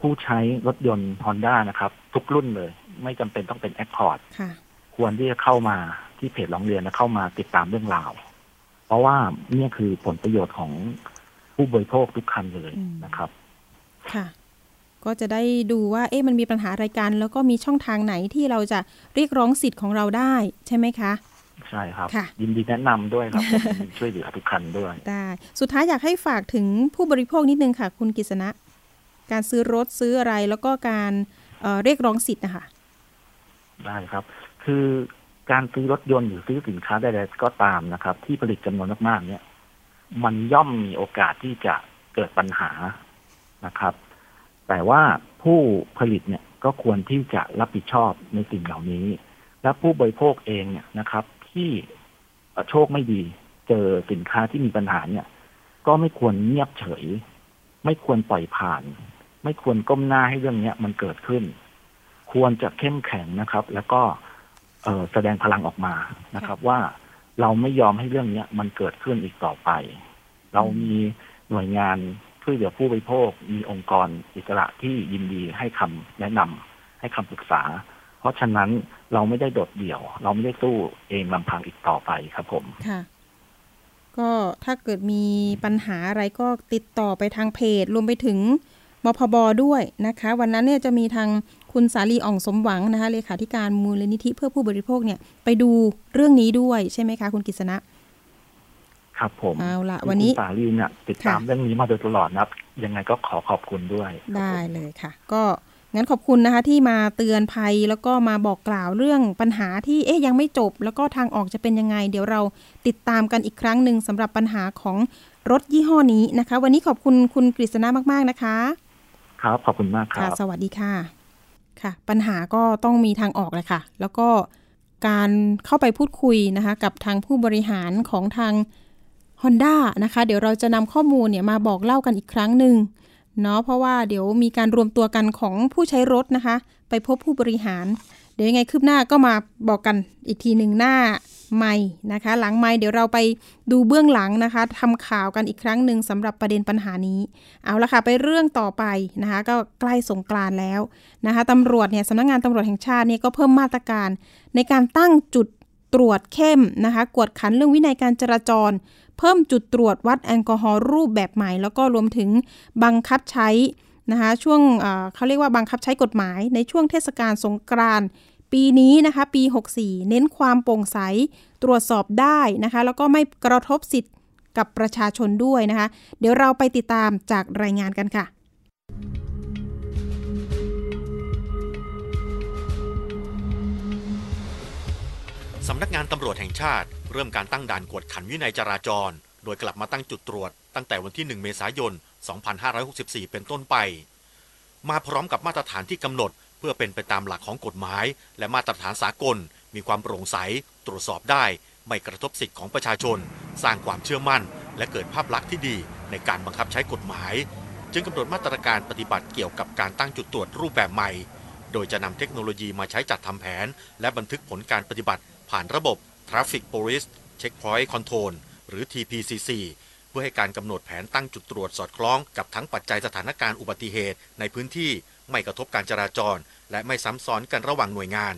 ผู้ใช้รถยนต์ Honda นะครับ ทุกรุ่นเลย ไม่จำเป็นต้องเป็น Accord ค่ะ ควรที่จะเข้ามาที่เพจร้องเรียนและเข้ามาติดตามเรื่องราว เพราะว่านี่คือผลประโยชน์ของผู้บริโภคทุกคันเลยนะครับ ค่ะ ก็จะได้ดูว่า เอ๊ะมันมีปัญหาอะไรกันแล้วก็มีช่องทางไหนที่เราจะเรียกร้องสิทธิ์ของเราได้ใช่ไหมคะใช่ครับ ยินดีแนะนำด้วยครับ ช่วยเหลือทุกคันด้วย ได้ สุดท้ายอยากให้ฝากถึงผู้บริโภคนิดนึงค่ะ คุณกิษณะ การซื้อรถซื้ออะไรแล้วก็การเเรียกร้องสิทธิ์นะคะได้ครับ คือการซื้อรถยนต์หรือซื้อสินค้าใดๆก็ตามนะครับ ที่ผลิตจำนวนมากๆ เนี่ย มันย่อมมีโอกาสที่จะเกิดปัญหานะครับ แต่ว่าผู้ผลิตเนี่ยก็ควรที่จะรับผิดชอบในสิ่งเหล่านี้ และผู้บริโภคเองเนี่ยนะครับ ที่โชคไม่ดีเจอสินค้าที่มีปัญหาเนี่ย ก็ไม่ควรเงียบเฉย ไม่ควรปล่อยผ่าน ไม่ควรก้มหน้าให้เรื่องเนี้ยมันเกิดขึ้น ควรจะเข้มแข็งนะครับ แล้วก็ แสดงพลังออกมานะครับ ว่าเราไม่ยอมให้เรื่องนี้มันเกิดขึ้นอีกต่อไป เรามีหน่วยงานช่วยเหลือผู้บริโภค มีองค์กรอิสระที่ยินดีให้คำแนะนำให้คำปรึกษา เพราะฉะนั้นเราไม่ได้โดดเดี่ยว เราไม่ได้สู้เองลำพังอีกต่อไปครับผมค่ะก็ถ้าเกิดมีปัญหาอะไรก็ติดต่อไปทางเพจรวมไปถึง มพบด้วยนะคะ วันนั้นเนี่ยจะมีทางคุณสาลีอ่องสมหวังนะคะเลขาธิการมูลนิธิเพื่อผู้บริโภคเนี่ยไปดูเรื่องนี้ด้วยใช่ไหมคะคุณกิษณะครับผมเอาละวันนี้สาลีเนี่ยติดตามเรื่องนี้มาโดยตลอดนะยังไงก็ขอขอบคุณด้วย ได้เลยค่ะ ก็งั้นขอบคุณนะคะที่มาเตือนภัยแล้วก็มาบอกกล่าวเรื่องปัญหาที่เอ๊ยยังไม่จบ แล้วก็ทางออกจะเป็นยังไง เดี๋ยวเราติดตามกันอีกครั้งหนึ่งสำหรับปัญหาของรถยี่ห้อนี้นะคะ วันนี้ขอบคุณคุณกฤษณะมาก ๆ นะคะ ครับขอบคุณมากครับสวัสดีค่ะค่ะ ปัญหาก็ต้องมีทางออกเลยค่ะ แล้วก็การเข้าไปพูดคุยนะคะ กับทางผู้บริหารของทาง Honda นะคะ เดี๋ยวเราจะนำข้อมูลเนี่ยมาบอกเล่ากันอีกครั้งหนึ่งเนาะเพราะว่าเดี๋ยวมีการรวมตัวกันของผู้ใช้รถนะคะ ไปพบผู้บริหาร เดี๋ยวยังไงคืบหน้าก็มาบอกกันอีกทีหนึ่งหน้า ไม่นะคะ หลังไม่เดี๋ยวเราไปดูเบื้องหลังนะคะทำข่าวกันอีกครั้งหนึ่งสำหรับประเด็นปัญหานี้ เอาละค่ะ ไปเรื่องต่อไปนะคะ ก็ใกล้สงกรานแล้วนะคะตำรวจเนี่ยสำนักงงานตำรวจแห่งชาติเนี่ยก็เพิ่มมาตรการในการตั้งจุดตรวจเข้มนะคะ กวดขันเรื่องวินัยการจราจร เพิ่มจุดตรวจวัดแอลกอฮอล์รูปแบบใหม่ แล้วก็รวมถึงบังคับใช้นะคะช่วงเขาเรียกว่าบังคับใช้กฎหมายในช่วงเทศกาลสงกรานต์ ปีนี้นะคะ ปี 64 เน้นความโปร่งใสตรวจสอบได้นะคะ แล้วก็ไม่กระทบสิทธิ์กับประชาชนด้วยนะคะ เดี๋ยวเราไปติดตามจากรายงานกันค่ะสำนักงานตำรวจแห่งชาติ เริ่มการตั้งด่านกวดขันวินัยจราจร โดยกลับมาตั้งจุดตรวจ ตั้งแต่วันที่ 1 เมษายน 2564 เป็นต้นไป มาพร้อมกับมาตรฐานที่กำหนด พื่อเป็นไปตามหลักของกฎหมาย และมาตรฐานสากล มีความโปร่งใส ตรวจสอบได้ ไม่กระทบสิทธิของประชาชน สร้างความเชื่อมั่น และเกิดภาพลักษณ์ที่ดีในการบังคับใช้กฎหมาย จึงกำหนดมาตรการปฏิบัติเกี่ยวกับการตั้งจุดตรวจรูปแบบใหม่ โดยจะนำเทคโนโลยีมาใช้จัดทำแผน และบันทึกผลการปฏิบัติ ผ่านระบบ Traffic Police Checkpoint Control หรือ TPCC เพื่อให้การกำหนดแผนตั้งจุดตรวจสอดคล้องกับทั้งปัจจัยสถานการณ์อุบัติเหตุในพื้นที่ไม่กระทบการจราจร และไม่ซ้ำซ้อนกันระหว่างหน่วยงาน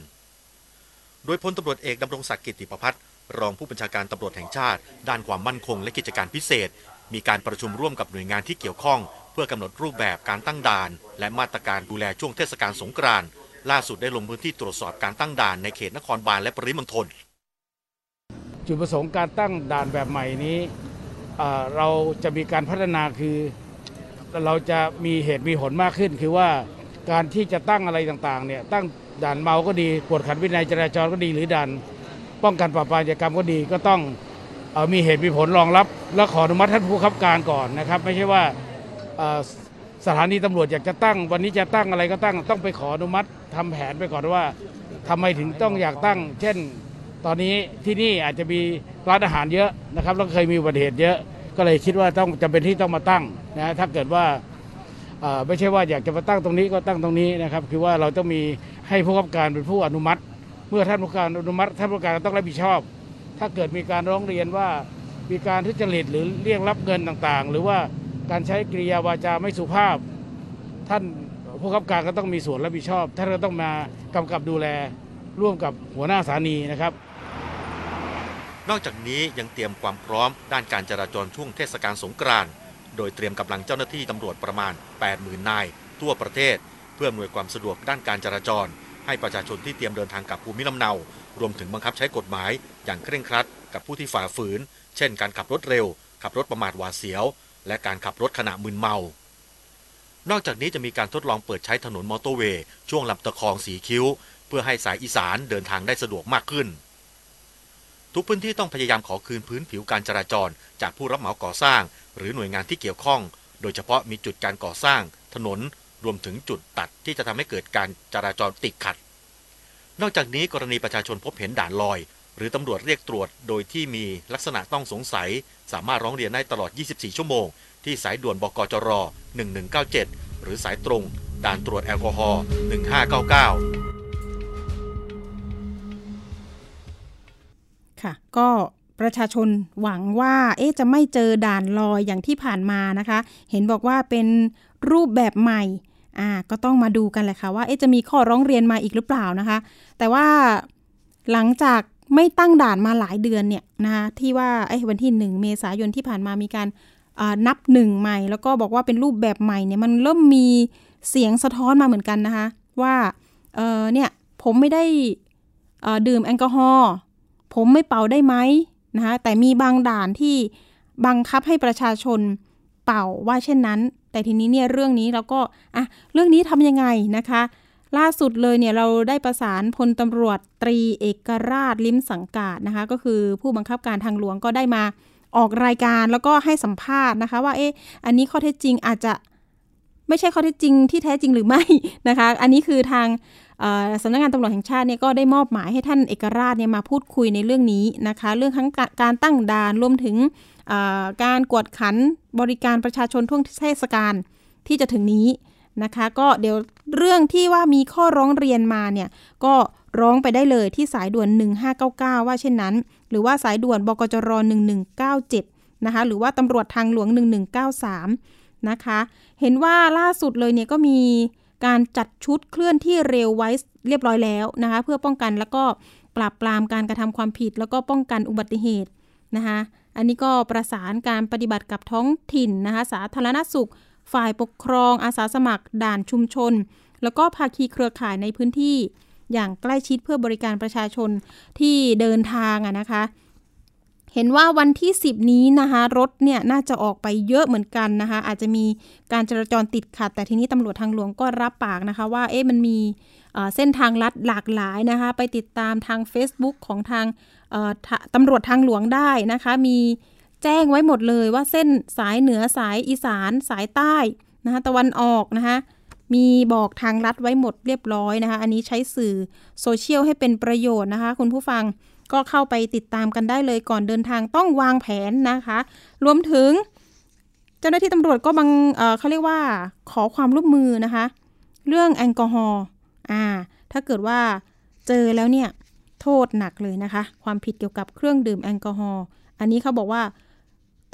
โดยพลตำรวจเอกดำรงศักดิ์กิติประพัฒน์รองผู้บัญชาการตำรวจแห่งชาติ ด้านความมั่นคงและกิจการพิเศษ มีการประชุมร่วมกับหน่วยงานที่เกี่ยวข้อง เพื่อกำหนดรูปแบบการตั้งด่าน และมาตรการดูแลช่วงเทศกาลสงกรานต์ล่าสุดได้ลงพื้นที่ตรวจสอบการตั้งด่านในเขตนครบาลและปริมณฑลจุดประสงค์การตั้งด่านแบบใหม่นี้เราจะมีการพัฒนาคือเราจะมีเหตุมีผลมากขึ้นคือว่า การที่จะตั้งอะไรต่างๆเนี่ยตั้งด่านเมาก็ดีกวดขันวินัยจราจรก็ดีหรือด่าน ป้องกันปราบปรามอาชญากรรมก็ดีก็ต้องมีเหตุมีผลรองรับ และขออนุมัติท่านผู้ขับการก่อนนะครับ ไม่ใช่ว่าสถานีตำรวจอยากจะตั้ง วันนี้จะตั้งอะไรก็ตั้งต้องไปขออนุมัติทำแผนไปก่อนว่าทำไมถึงต้องอยากตั้ง เช่น ตอนนี้ที่นี่อาจจะมีร้านอาหารเยอะนะครับแล้วเคยมีอุบัติเหตุเยอะก็เลยคิดว่าต้องจำเป็นที่ต้องมาตั้งนะถ้าเกิดว่า ไม่ใช่ว่าอยากจะมาตั้งตรงนี้ก็ตั้งตรงนี้นะครับ คือว่าเราต้องมีให้ผู้กำกับการเป็นผู้อนุมัติ เมื่อท่านผู้การอนุมัติท่านผู้การต้องรับผิดชอบ ถ้าเกิดมีการร้องเรียนว่ามีการทุจริตหรือเรียกรับเงินต่างๆ หรือว่าการใช้กริยาวาจาไม่สุภาพ ท่านผู้กำกับการก็ต้องมีส่วนรับผิดชอบ ท่านก็ต้องมากำกับดูแลร่วมกับหัวหน้าสถานีนะครับ นอกจากนี้ยังเตรียมความพร้อมด้านการจราจรช่วงเทศกาลสงกรานต์ โดยเตรียมกำลังเจ้าหน้าที่ตำรวจประมาณ 80,000 นาย ทั่วประเทศ เพื่ออำนวยความสะดวกด้านการจราจร ให้ประชาชนที่เตรียมเดินทางกับภูมิลำเนา รวมถึงบังคับใช้กฎหมายอย่างเคร่งครัด กับผู้ที่ฝ่าฝืน เช่น การขับรถเร็ว ขับรถประมาทหวาดเสียว และการขับรถขณะมึนเมา นอกจากนี้จะมีการทดลองเปิดใช้ถนนมอเตอร์เวย์ช่วงลำตะคองสีคิ้ว เพื่อให้สายอีสานเดินทางได้สะดวกมากขึ้นทุกพื้นที่ต้องพยายามขอคืนพื้นผิวการจราจร จากผู้รับเหมาก่อสร้าง หรือหน่วยงานที่เกี่ยวข้อง โดยเฉพาะมีจุดการก่อสร้าง ถนนรวมถึงจุดตัดที่จะทำให้เกิดการจราจรติดขัด นอกจากนี้กรณีประชาชนพบเห็นด่านลอย หรือตำรวจเรียกตรวจ โดยที่มีลักษณะต้องสงสัย สามารถร้องเรียนได้ตลอด 24 ชั่วโมง ที่สายด่วนบกจร 1197 หรือสายตรง ด่านตรวจแอลกอฮอล์1599 ค่ะ ก็ ประชาชนหวังว่า เอ๊จะไม่เจอด่านลอยอย่างที่ผ่านมานะคะ เห็นบอกว่าเป็นรูปแบบใหม่อ่าก็ต้องมาดูกันแหละค่ะว่าเอ๊จะมีข้อร้องเรียนมาอีกหรือเปล่านะคะ แต่ว่าหลังจากไม่ตั้งด่านมาหลายเดือนเนี่ยนะคะที่ว่าไอ้วันที่หนึ่งเมษายนที่ผ่านมามีการนับหนึ่งใหม่ แล้วก็บอกว่าเป็นรูปแบบใหม่เนี่ยมันเริ่มมีเสียงสะท้อนมาเหมือนกันนะคะ ว่าเออเนี่ยผมไม่ได้ดื่มแอลกอฮอล์ผมไม่เป่าได้ไหม นะคะแต่มีบางด่านที่บังคับให้ประชาชนเป่าว่าเช่นนั้น แต่ทีนี้เนี่ยเรื่องนี้เราก็อะเรื่องนี้ทำยังไงนะคะ ล่าสุดเลยเนี่ยเราได้ประสานพลตำรวจตรีเอกราชลิ้มสังกาดนะคะ ก็คือผู้บังคับการทางหลวงก็ได้มาออกรายการแล้วก็ให้สัมภาษณ์นะคะ ว่าเอ๊ะอันนี้ข้อเท็จจริงอาจจะไม่ใช่ข้อเท็จจริงที่แท้จริงหรือไม่นะคะ อันนี้คือทาง สำนักงานตำรวจแห่งชาติเนี่ยก็ได้มอบหมายให้ท่านเอกราชเนี่ยมาพูดคุยในเรื่องนี้นะคะ เรื่องทั้งการตั้งด่านรวมถึงการกวดขันบริการประชาชนท่วงเทศกาลที่จะถึงนี้นะคะ ก็เดี๋ยวเรื่องที่ว่ามีข้อร้องเรียนมาเนี่ยก็ร้องไปได้เลยที่สายด่วน 1599 ว่าเช่นนั้น หรือว่าสายด่วนบกจร 1197 นะคะ หรือว่าตำรวจทางหลวง 1193 นะคะ เห็นว่าล่าสุดเลยเนี่ยก็มี การจัดชุดเคลื่อนที่เร็วไว้เรียบร้อยแล้วนะคะเพื่อป้องกันแล้วก็ปราบปรามการกระทำความผิด แล้วก็ป้องกันอุบัติเหตุนะคะอันนี้ก็ประสานการปฏิบัติกับท้องถิ่นนะคะสาธารณสุข ฝ่ายปกครองอาสาสมัคร ด่านชุมชน แล้วก็ภาคีเครือข่ายในพื้นที่อย่างใกล้ชิดเพื่อบริการประชาชนที่เดินทางอะนะคะ เห็นว่าวันที่ 10 นี้นะคะรถเนี่ยน่าจะออกไปเยอะเหมือนกันนะคะอาจจะมีการจราจรติดขัด แต่ทีนี้ตำรวจทางหลวงก็รับปากนะคะว่าเอ๊ะมันมีเส้นทางลัดหลากหลายนะคะไปติดตามทาง Facebook ของทางตำรวจทางหลวงได้นะคะมีแจ้งไว้หมดเลยว่าเส้นสายเหนือสายอีสานสายใต้นะคะตะวันออกนะคะมีบอกทางลัดไว้หมดเรียบร้อยนะคะ อันนี้ใช้สื่อโซเชียลให้เป็นประโยชน์นะคะ คุณผู้ฟัง ก็เข้าไปติดตามกันได้เลยก่อนเดินทางต้องวางแผนนะคะ รวมถึง เจ้าหน้าที่ตำรวจก็บังเเขาเรียกว่าขอความร่วมมือนะคะ เรื่องแอลกอฮอล์อ่า ถ้าเกิดว่าเจอแล้วเนี่ยโทษหนักเลยนะคะ ความผิดเกี่ยวกับเครื่องดื่มแอลกอฮอล์อันนี้เขาบอกว่า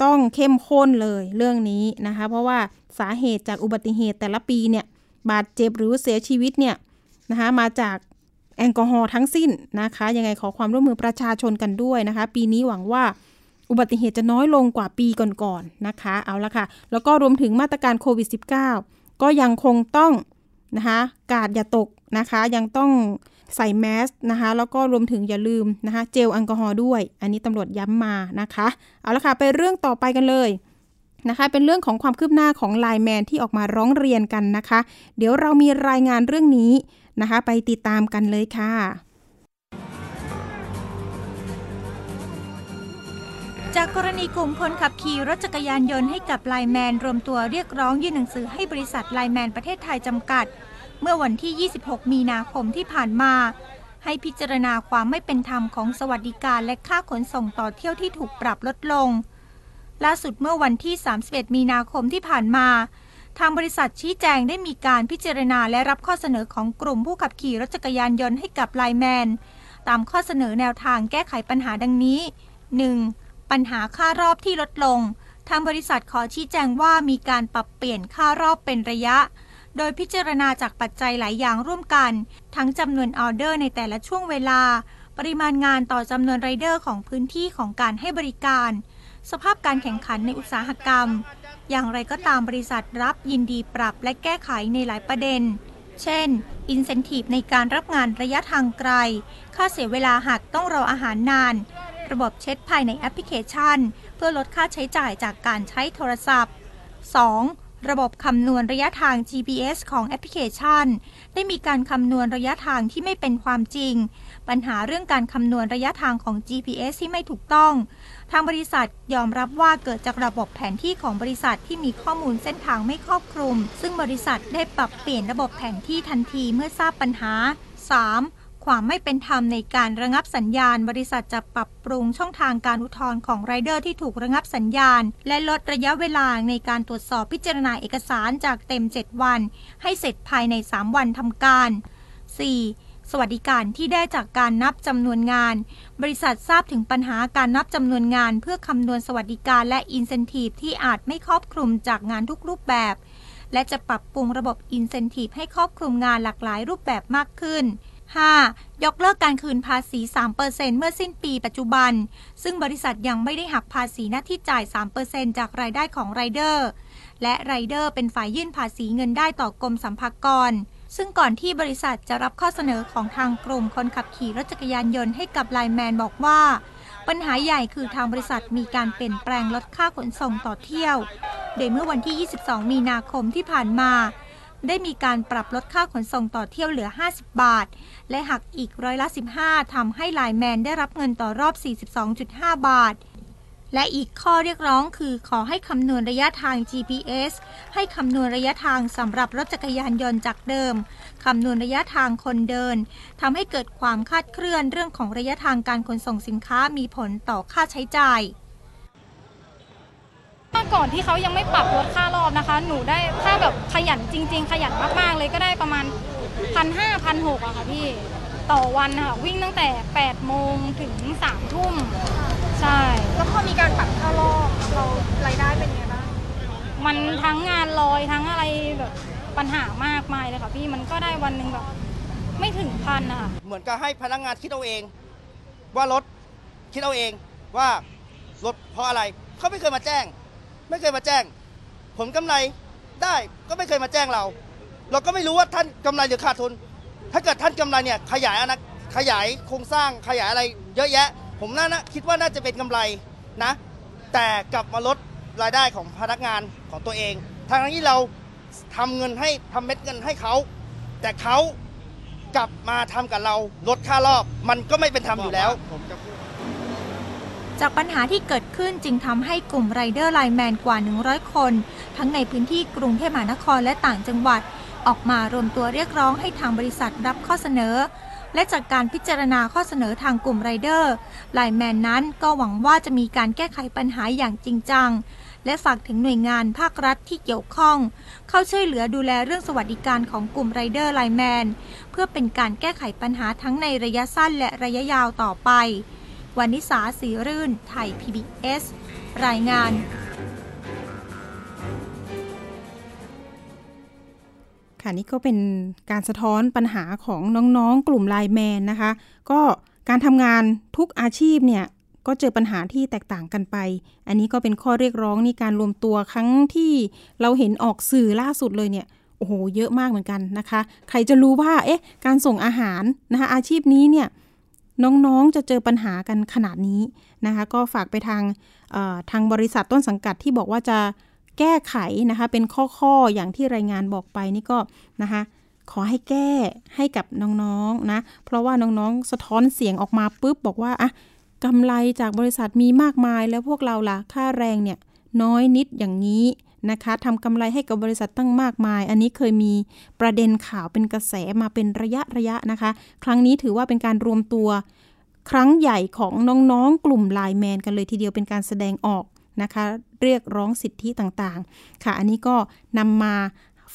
ต้องเข้มข้นเลยเรื่องนี้นะคะ เพราะว่าสาเหตุจากอุบัติเหตุแต่ละปีเนี่ยบาดเจ็บหรือเสียชีวิตเนี่ยนะคะมาจาก แอลกอฮอล์ทั้งสิ้นนะคะ ยังไงขอความร่วมมือประชาชนกันด้วยนะคะ ปีนี้หวังว่าอุบัติเหตุจะน้อยลงกว่าปีก่อนๆนนะคะ เอาละค่ะ แล้วก็รวมถึงมาตรการโควิด -19 ก็ยังคงต้องนะคะกาดอย่าตกนะคะ ยังต้องใส่แมสนะคะ แล้วก็รวมถึงอย่าลืมนะคะ เจลแอลกอฮอล์ด้วย อันนี้ตำรวจย้ำมานะคะ เอาละค่ะ ไปเรื่องต่อไปกันเลยนะคะ เป็นเรื่องของความคืบหน้าของไลแมนที่ออกมาร้องเรียนกันนะคะ เดี๋ยวเรามีรายงานเรื่องนี้ นะคะ ไปติดตามกันเลยค่ะจากกรณีกลุ่มคนขับขี่รถจักรยานยนต์ให้กับไลแมน รวมตัวเรียกร้องยื่นหนังสือให้บริษัทไลแมนประเทศไทยจำกัด เมื่อวันที่ 26 มีนาคมที่ผ่านมา ให้พิจารณาความไม่เป็นธรรมของสวัสดิการและค่าขนส่งต่อเที่ยวที่ถูกปรับลดลง ล่าสุดเมื่อวันที่ 31 มีนาคมที่ผ่านมา ทางบริษัทชี้แจงได้มีการพิจารณาและรับข้อเสนอของกลุ่มผู้ขับขี่รถจักรยานยนต์ให้กับไลแมน ตามข้อเสนอแนวทางแก้ไขปัญหาดังนี้ 1. ปัญหาค่ารอบที่ลดลง ทางบริษัทขอชี้แจงว่ามีการปรับเปลี่ยนค่ารอบเป็นระยะ โดยพิจารณาจากปัจจัยหลายอย่างร่วมกัน ทั้งจำนวนออเดอร์ในแต่ละช่วงเวลา ปริมาณงานต่อจำนวนไรเดอร์ของพื้นที่ของการให้บริการ สภาพการแข่งขันในอุตสาหกรรม อย่างไรก็ตามบริษัทรับยินดีปรับและแก้ไขในหลายประเด็น เช่น อินเซนティブในการรับงานระยะทางไกล ค่าเสียเวลาหากต้องรออาหารนาน ระบบเช็ดภายในแอปพลิเคชัน เพื่อลดค่าใช้จ่ายจากการใช้โทรศัพท์ 2. ระบบคำนวณระยะทาง GPS ของแอปพลิเคชัน ได้มีการคำนวณระยะทางที่ไม่เป็นความจริง ปัญหาเรื่องการคำนวณระยะทางของ GPS ที่ไม่ถูกต้อง ทางบริษัทยอมรับว่าเกิดจากระบบแผนที่ของบริษัทที่มีข้อมูลเส้นทางไม่ครอบคลุม ซึ่งบริษัทได้ปรับเปลี่ยนระบบแผนที่ทันทีเมื่อทราบปัญหา 3. ความไม่เป็นธรรมในการระงับสัญญาณ บริษัทจะปรับปรุงช่องทางการอุทธรณ์ของไรเดอร์ที่ถูกระงับสัญญาณ และลดระยะเวลาในการตรวจสอบพิจารณาเอกสารจากเต็ม 7 วัน ให้เสร็จภายใน 3 วันทำการ 4. สวัสดิการที่ได้จากการนับจำนวนงาน บริษัททราบถึงปัญหาการนับจำนวนงาน เพื่อคำนวณสวัสดิการและอินเซนティブที่อาจไม่ครอบคลุมจากงานทุกรูปแบบ และจะปรับปรุงระบบอินเซนティブให้ครอบคลุมงานหลากหลายรูปแบบมากขึ้น 5. ยกเลิกการคืนภาษี 3%เมื่อสิ้นปีปัจจุบัน ซึ่งบริษัทยังไม่ได้หักภาษีหน้าที่จ่าย 3%จากรายได้ของไรเดอร์ และไรเดอร์เป็นฝ่ายยื่นภาษีเงินได้ต่อกรมสัมภากร ซึ่งก่อนที่บริษัทจะรับข้อเสนอของทางกลุ่มคนขับขี่รถจักรยานยนต์ให้กับไลแมนบอกว่า ปัญหาใหญ่คือทางบริษัทมีการเปลี่ยนแปลงลดค่าขนส่งต่อเที่ยว โดยเมื่อวันที่ 22 มีนาคมที่ผ่านมา ได้มีการปรับลดค่าขนส่งต่อเที่ยวเหลือ 50 บาท และหักอีกร้อยละ 15ทำให้ไลแมนได้รับเงินต่อรอบ 42.5 บาท และอีกข้อเรียกร้องคือขอให้คำนวณระยะทาง GPS ให้คำนวณระยะทางสำหรับรถจักรยานยนต์จากเดิมคำนวณระยะทางคนเดินทำให้เกิดความคาดเคลื่อนเรื่องของระยะทางการขนส่งสินค้ามีผลต่อค่าใช้จ่ายก่อนที่เขายังไม่ปรับลดค่ารอบนะคะ หนูได้ถ้าแบบขยันจริง ๆ ขยันมากๆ เลยก็ได้ประมาณพันห้าพันหกอะค่ะพี่ ต่อวันค่ะวิ่งตั้งแต่8โมงถึง3ทุ่ม ใช่ แล้วพอมีการปรับค่ารอบเรารายได้เป็นยังไงบ้างมันทั้งงานลอยทั้งอะไรแบบปัญหามากมายเลยค่ะพี่มันก็ได้วันหนึ่งแบบไม่ถึงพันอะเหมือนกับให้พนักงานคิดเอาเอง ว่ารถคิดเอาเองว่ารถเพราะอะไรเขาไม่เคยมาแจ้ง ไม่เคยมาแจ้ง ผลกำไรได้ก็ไม่เคยมาแจ้งเรา เราก็ไม่รู้ว่าท่านกำไรหรือขาดทุน ถ้าเกิดท่านกำไรเนี่ยขยายนะขยายโครงสร้างขยายอะไรเยอะแยะ ผมน่านะคิดว่าน่าจะเป็นกำไรนะ แต่กลับมาลดรายได้ของพนักงานของตัวเองทางที่เราทำเงินให้ทำเม็ดเงินให้เขา แต่เขากลับมาทำกับเราลดค่ารอบ มันก็ไม่เป็นธรรมอยู่แล้ว จากปัญหาที่เกิดขึ้นจึงทำให้กลุ่มไรเดอร์ไลน์แมนกว่า 100 คน ทั้งในพื้นที่กรุงเทพมหานครและต่างจังหวัด ออกมารวมตัวเรียกร้องให้ทางบริษัทรับข้อเสนอ และจากการพิจารณาข้อเสนอทางกลุ่มไรเดอร์ไลน์แมนนั้นก็หวังว่าจะมีการแก้ไขปัญหาอย่างจริงจัง และฝากถึงหน่วยงานภาครัฐที่เกี่ยวข้อง เข้าช่วยเหลือดูแลเรื่องสวัสดิการของกลุ่มไรเดอร์ไลแมนเพื่อเป็นการแก้ไขปัญหาทั้งในระยะสั้นและระยะยาวต่อไปวานิสาสีรื่น ไทย PBS รายงาน ค่ะนี่ก็เป็นการสะท้อนปัญหาของน้องๆ กลุ่มไลแมนนะคะ ก็การทำงานทุกอาชีพเนี่ยก็เจอปัญหาที่แตกต่างกันไป อันนี้ก็เป็นข้อเรียกร้องในการรวมตัวครั้งที่เราเห็นออกสื่อล่าสุดเลยเนี่ยโอ้โหเยอะมากเหมือนกันนะคะ ใครจะรู้ว่าเอ๊ะการส่งอาหารนะคะอาชีพนี้เนี่ยน้องๆจะเจอปัญหากันขนาดนี้นะคะ ก็ฝากไปทางทางบริษัทต้นสังกัดที่บอกว่าจะ แก้ไขนะคะเป็นข้อๆอย่างที่รายงานบอกไปนี่ก็นะคะขอให้แก้ให้กับน้องๆนะเพราะว่าน้องๆสะท้อนเสียงออกมาปุ๊บบอกว่าอะกำไรจากบริษัทมีมากมายแล้วพวกเราล่ะค่าแรงเนี่ยน้อยนิดอย่างนี้นะคะทำกำไรให้กับบริษัทตั้งมากมาย อันนี้เคยมีประเด็นข่าวเป็นกระแสมาเป็นระยะระยะนะคะ ครั้งนี้ถือว่าเป็นการรวมตัว ครั้งใหญ่ของน้องๆ กลุ่มไลแมนกันเลยทีเดียวเป็นการแสดงออก นะคะ เรียกร้องสิทธิต่างๆ ค่ะ อันนี้ก็นำมา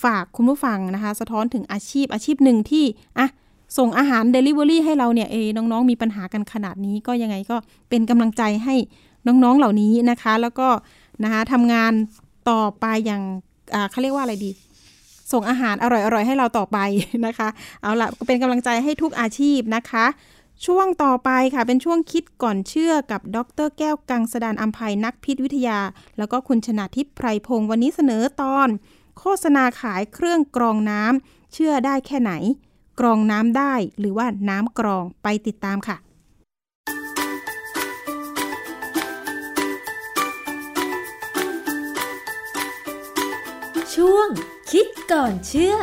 ฝากคุณผู้ฟังนะคะ สะท้อนถึงอาชีพอาชีพหนึ่งที่อะส่งอาหาร Delivery ให้เราเนี่ยเอน้องๆ มีปัญหากันขนาดนี้ก็ยังไงก็เป็นกำลังใจให้น้องๆเหล่านี้นะคะ แล้วก็นะคะทำงานต่อไปอย่างเขาเรียกว่าอะไรดี ส่งอาหารอร่อยๆ ให้เราต่อไปนะคะ เอาละเป็นกำลังใจให้ทุกอาชีพนะคะ ช่วงต่อไปค่ะเป็นช่วงคิดก่อนเชื่อกับดรแก้วกังสดานอัมภัยนักพิษวิทยา แล้วก็คุณชนาทิพย์ไพรพงศ์วันนี้เสนอตอน โฆษณาขายเครื่องกรองน้ำเชื่อได้แค่ไหน กรองน้ำได้หรือว่าน้ำกรองไปติดตามค่ะ ช่วงคิดก่อนเชื่อ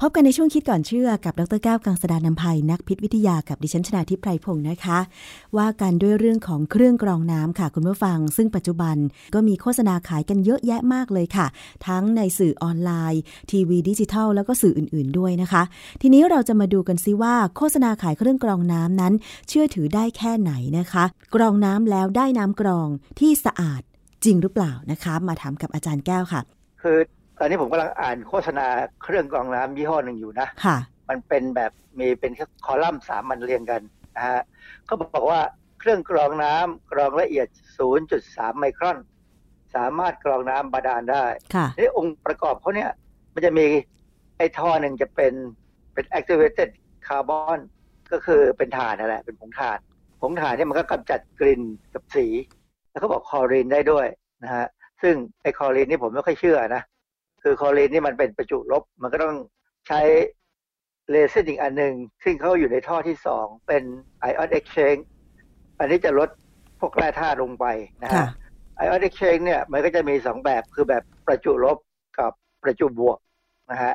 พบกันในช่วงคิดก่อนเชื่อกับดรแก้วกังสดานนภัยนักพิษวิทยากับดิฉันชนาทิพไพรพงศ์นะคะ ว่ากันด้วยเรื่องของเครื่องกรองน้ำค่ะคุณผู้ฟัง ซึ่งปัจจุบันก็มีโฆษณาขายกันเยอะแยะมากเลยค่ะ ทั้งในสื่อออนไลน์ ทีวีดิจิทัล แล้วก็สื่ออื่น ๆด้วยนะคะ ทีนี้เราจะมาดูกันซิว่าโฆษณาขายเครื่องกรองน้ำนั้น เชื่อถือได้แค่ไหนนะคะ กรองน้ำแล้วได้น้ำกรองที่สะอาดจริงหรือเปล่านะคะ มาถามกับอาจารย์แก้วค่ะ คือ ตอนนี้ผมกำลังอ่านโฆษณาเครื่องกรองน้ำยี่ห้อหนึ่งอยู่นะค่ะมันเป็นแบบมีเป็นคอลัมน์สามมันเรียงกันนะฮะเขาบอกว่าเครื่องกรองน้ำกรองละเอียด 0.3 ไมครอน สามารถกรองน้ำบาดาลได้ค่ะนี่องค์ประกอบเขาเนี่ย มันจะมีไอ้ท่อหนึ่งจะเป็นเป็น activated carbon ก็คือเป็นถ่านนั่นแหละ เป็นผงถ่านผงถ่านเนี่ยมันก็กำจัดกลิ่นกับสี แล้วเขาบอกคอรีนได้ด้วยนะฮะ ซึ่งไอ้คอรีนนี่ผมไม่ค่อยเชื่อนะ คือคลอรีนนี่มันเป็นประจุลบ มันก็ต้องใช้เลเซอร์อีกอันหนึ่งซึ่งเขาอยู่ในท่อที่สองเป็น ion exchange อันนี้จะลดพวกแร่ธาตุลงไปนะฮะ ion exchange เนี่ยมันก็จะมีสองแบบคือแบบประจุลบกับประจุบวกนะฮะ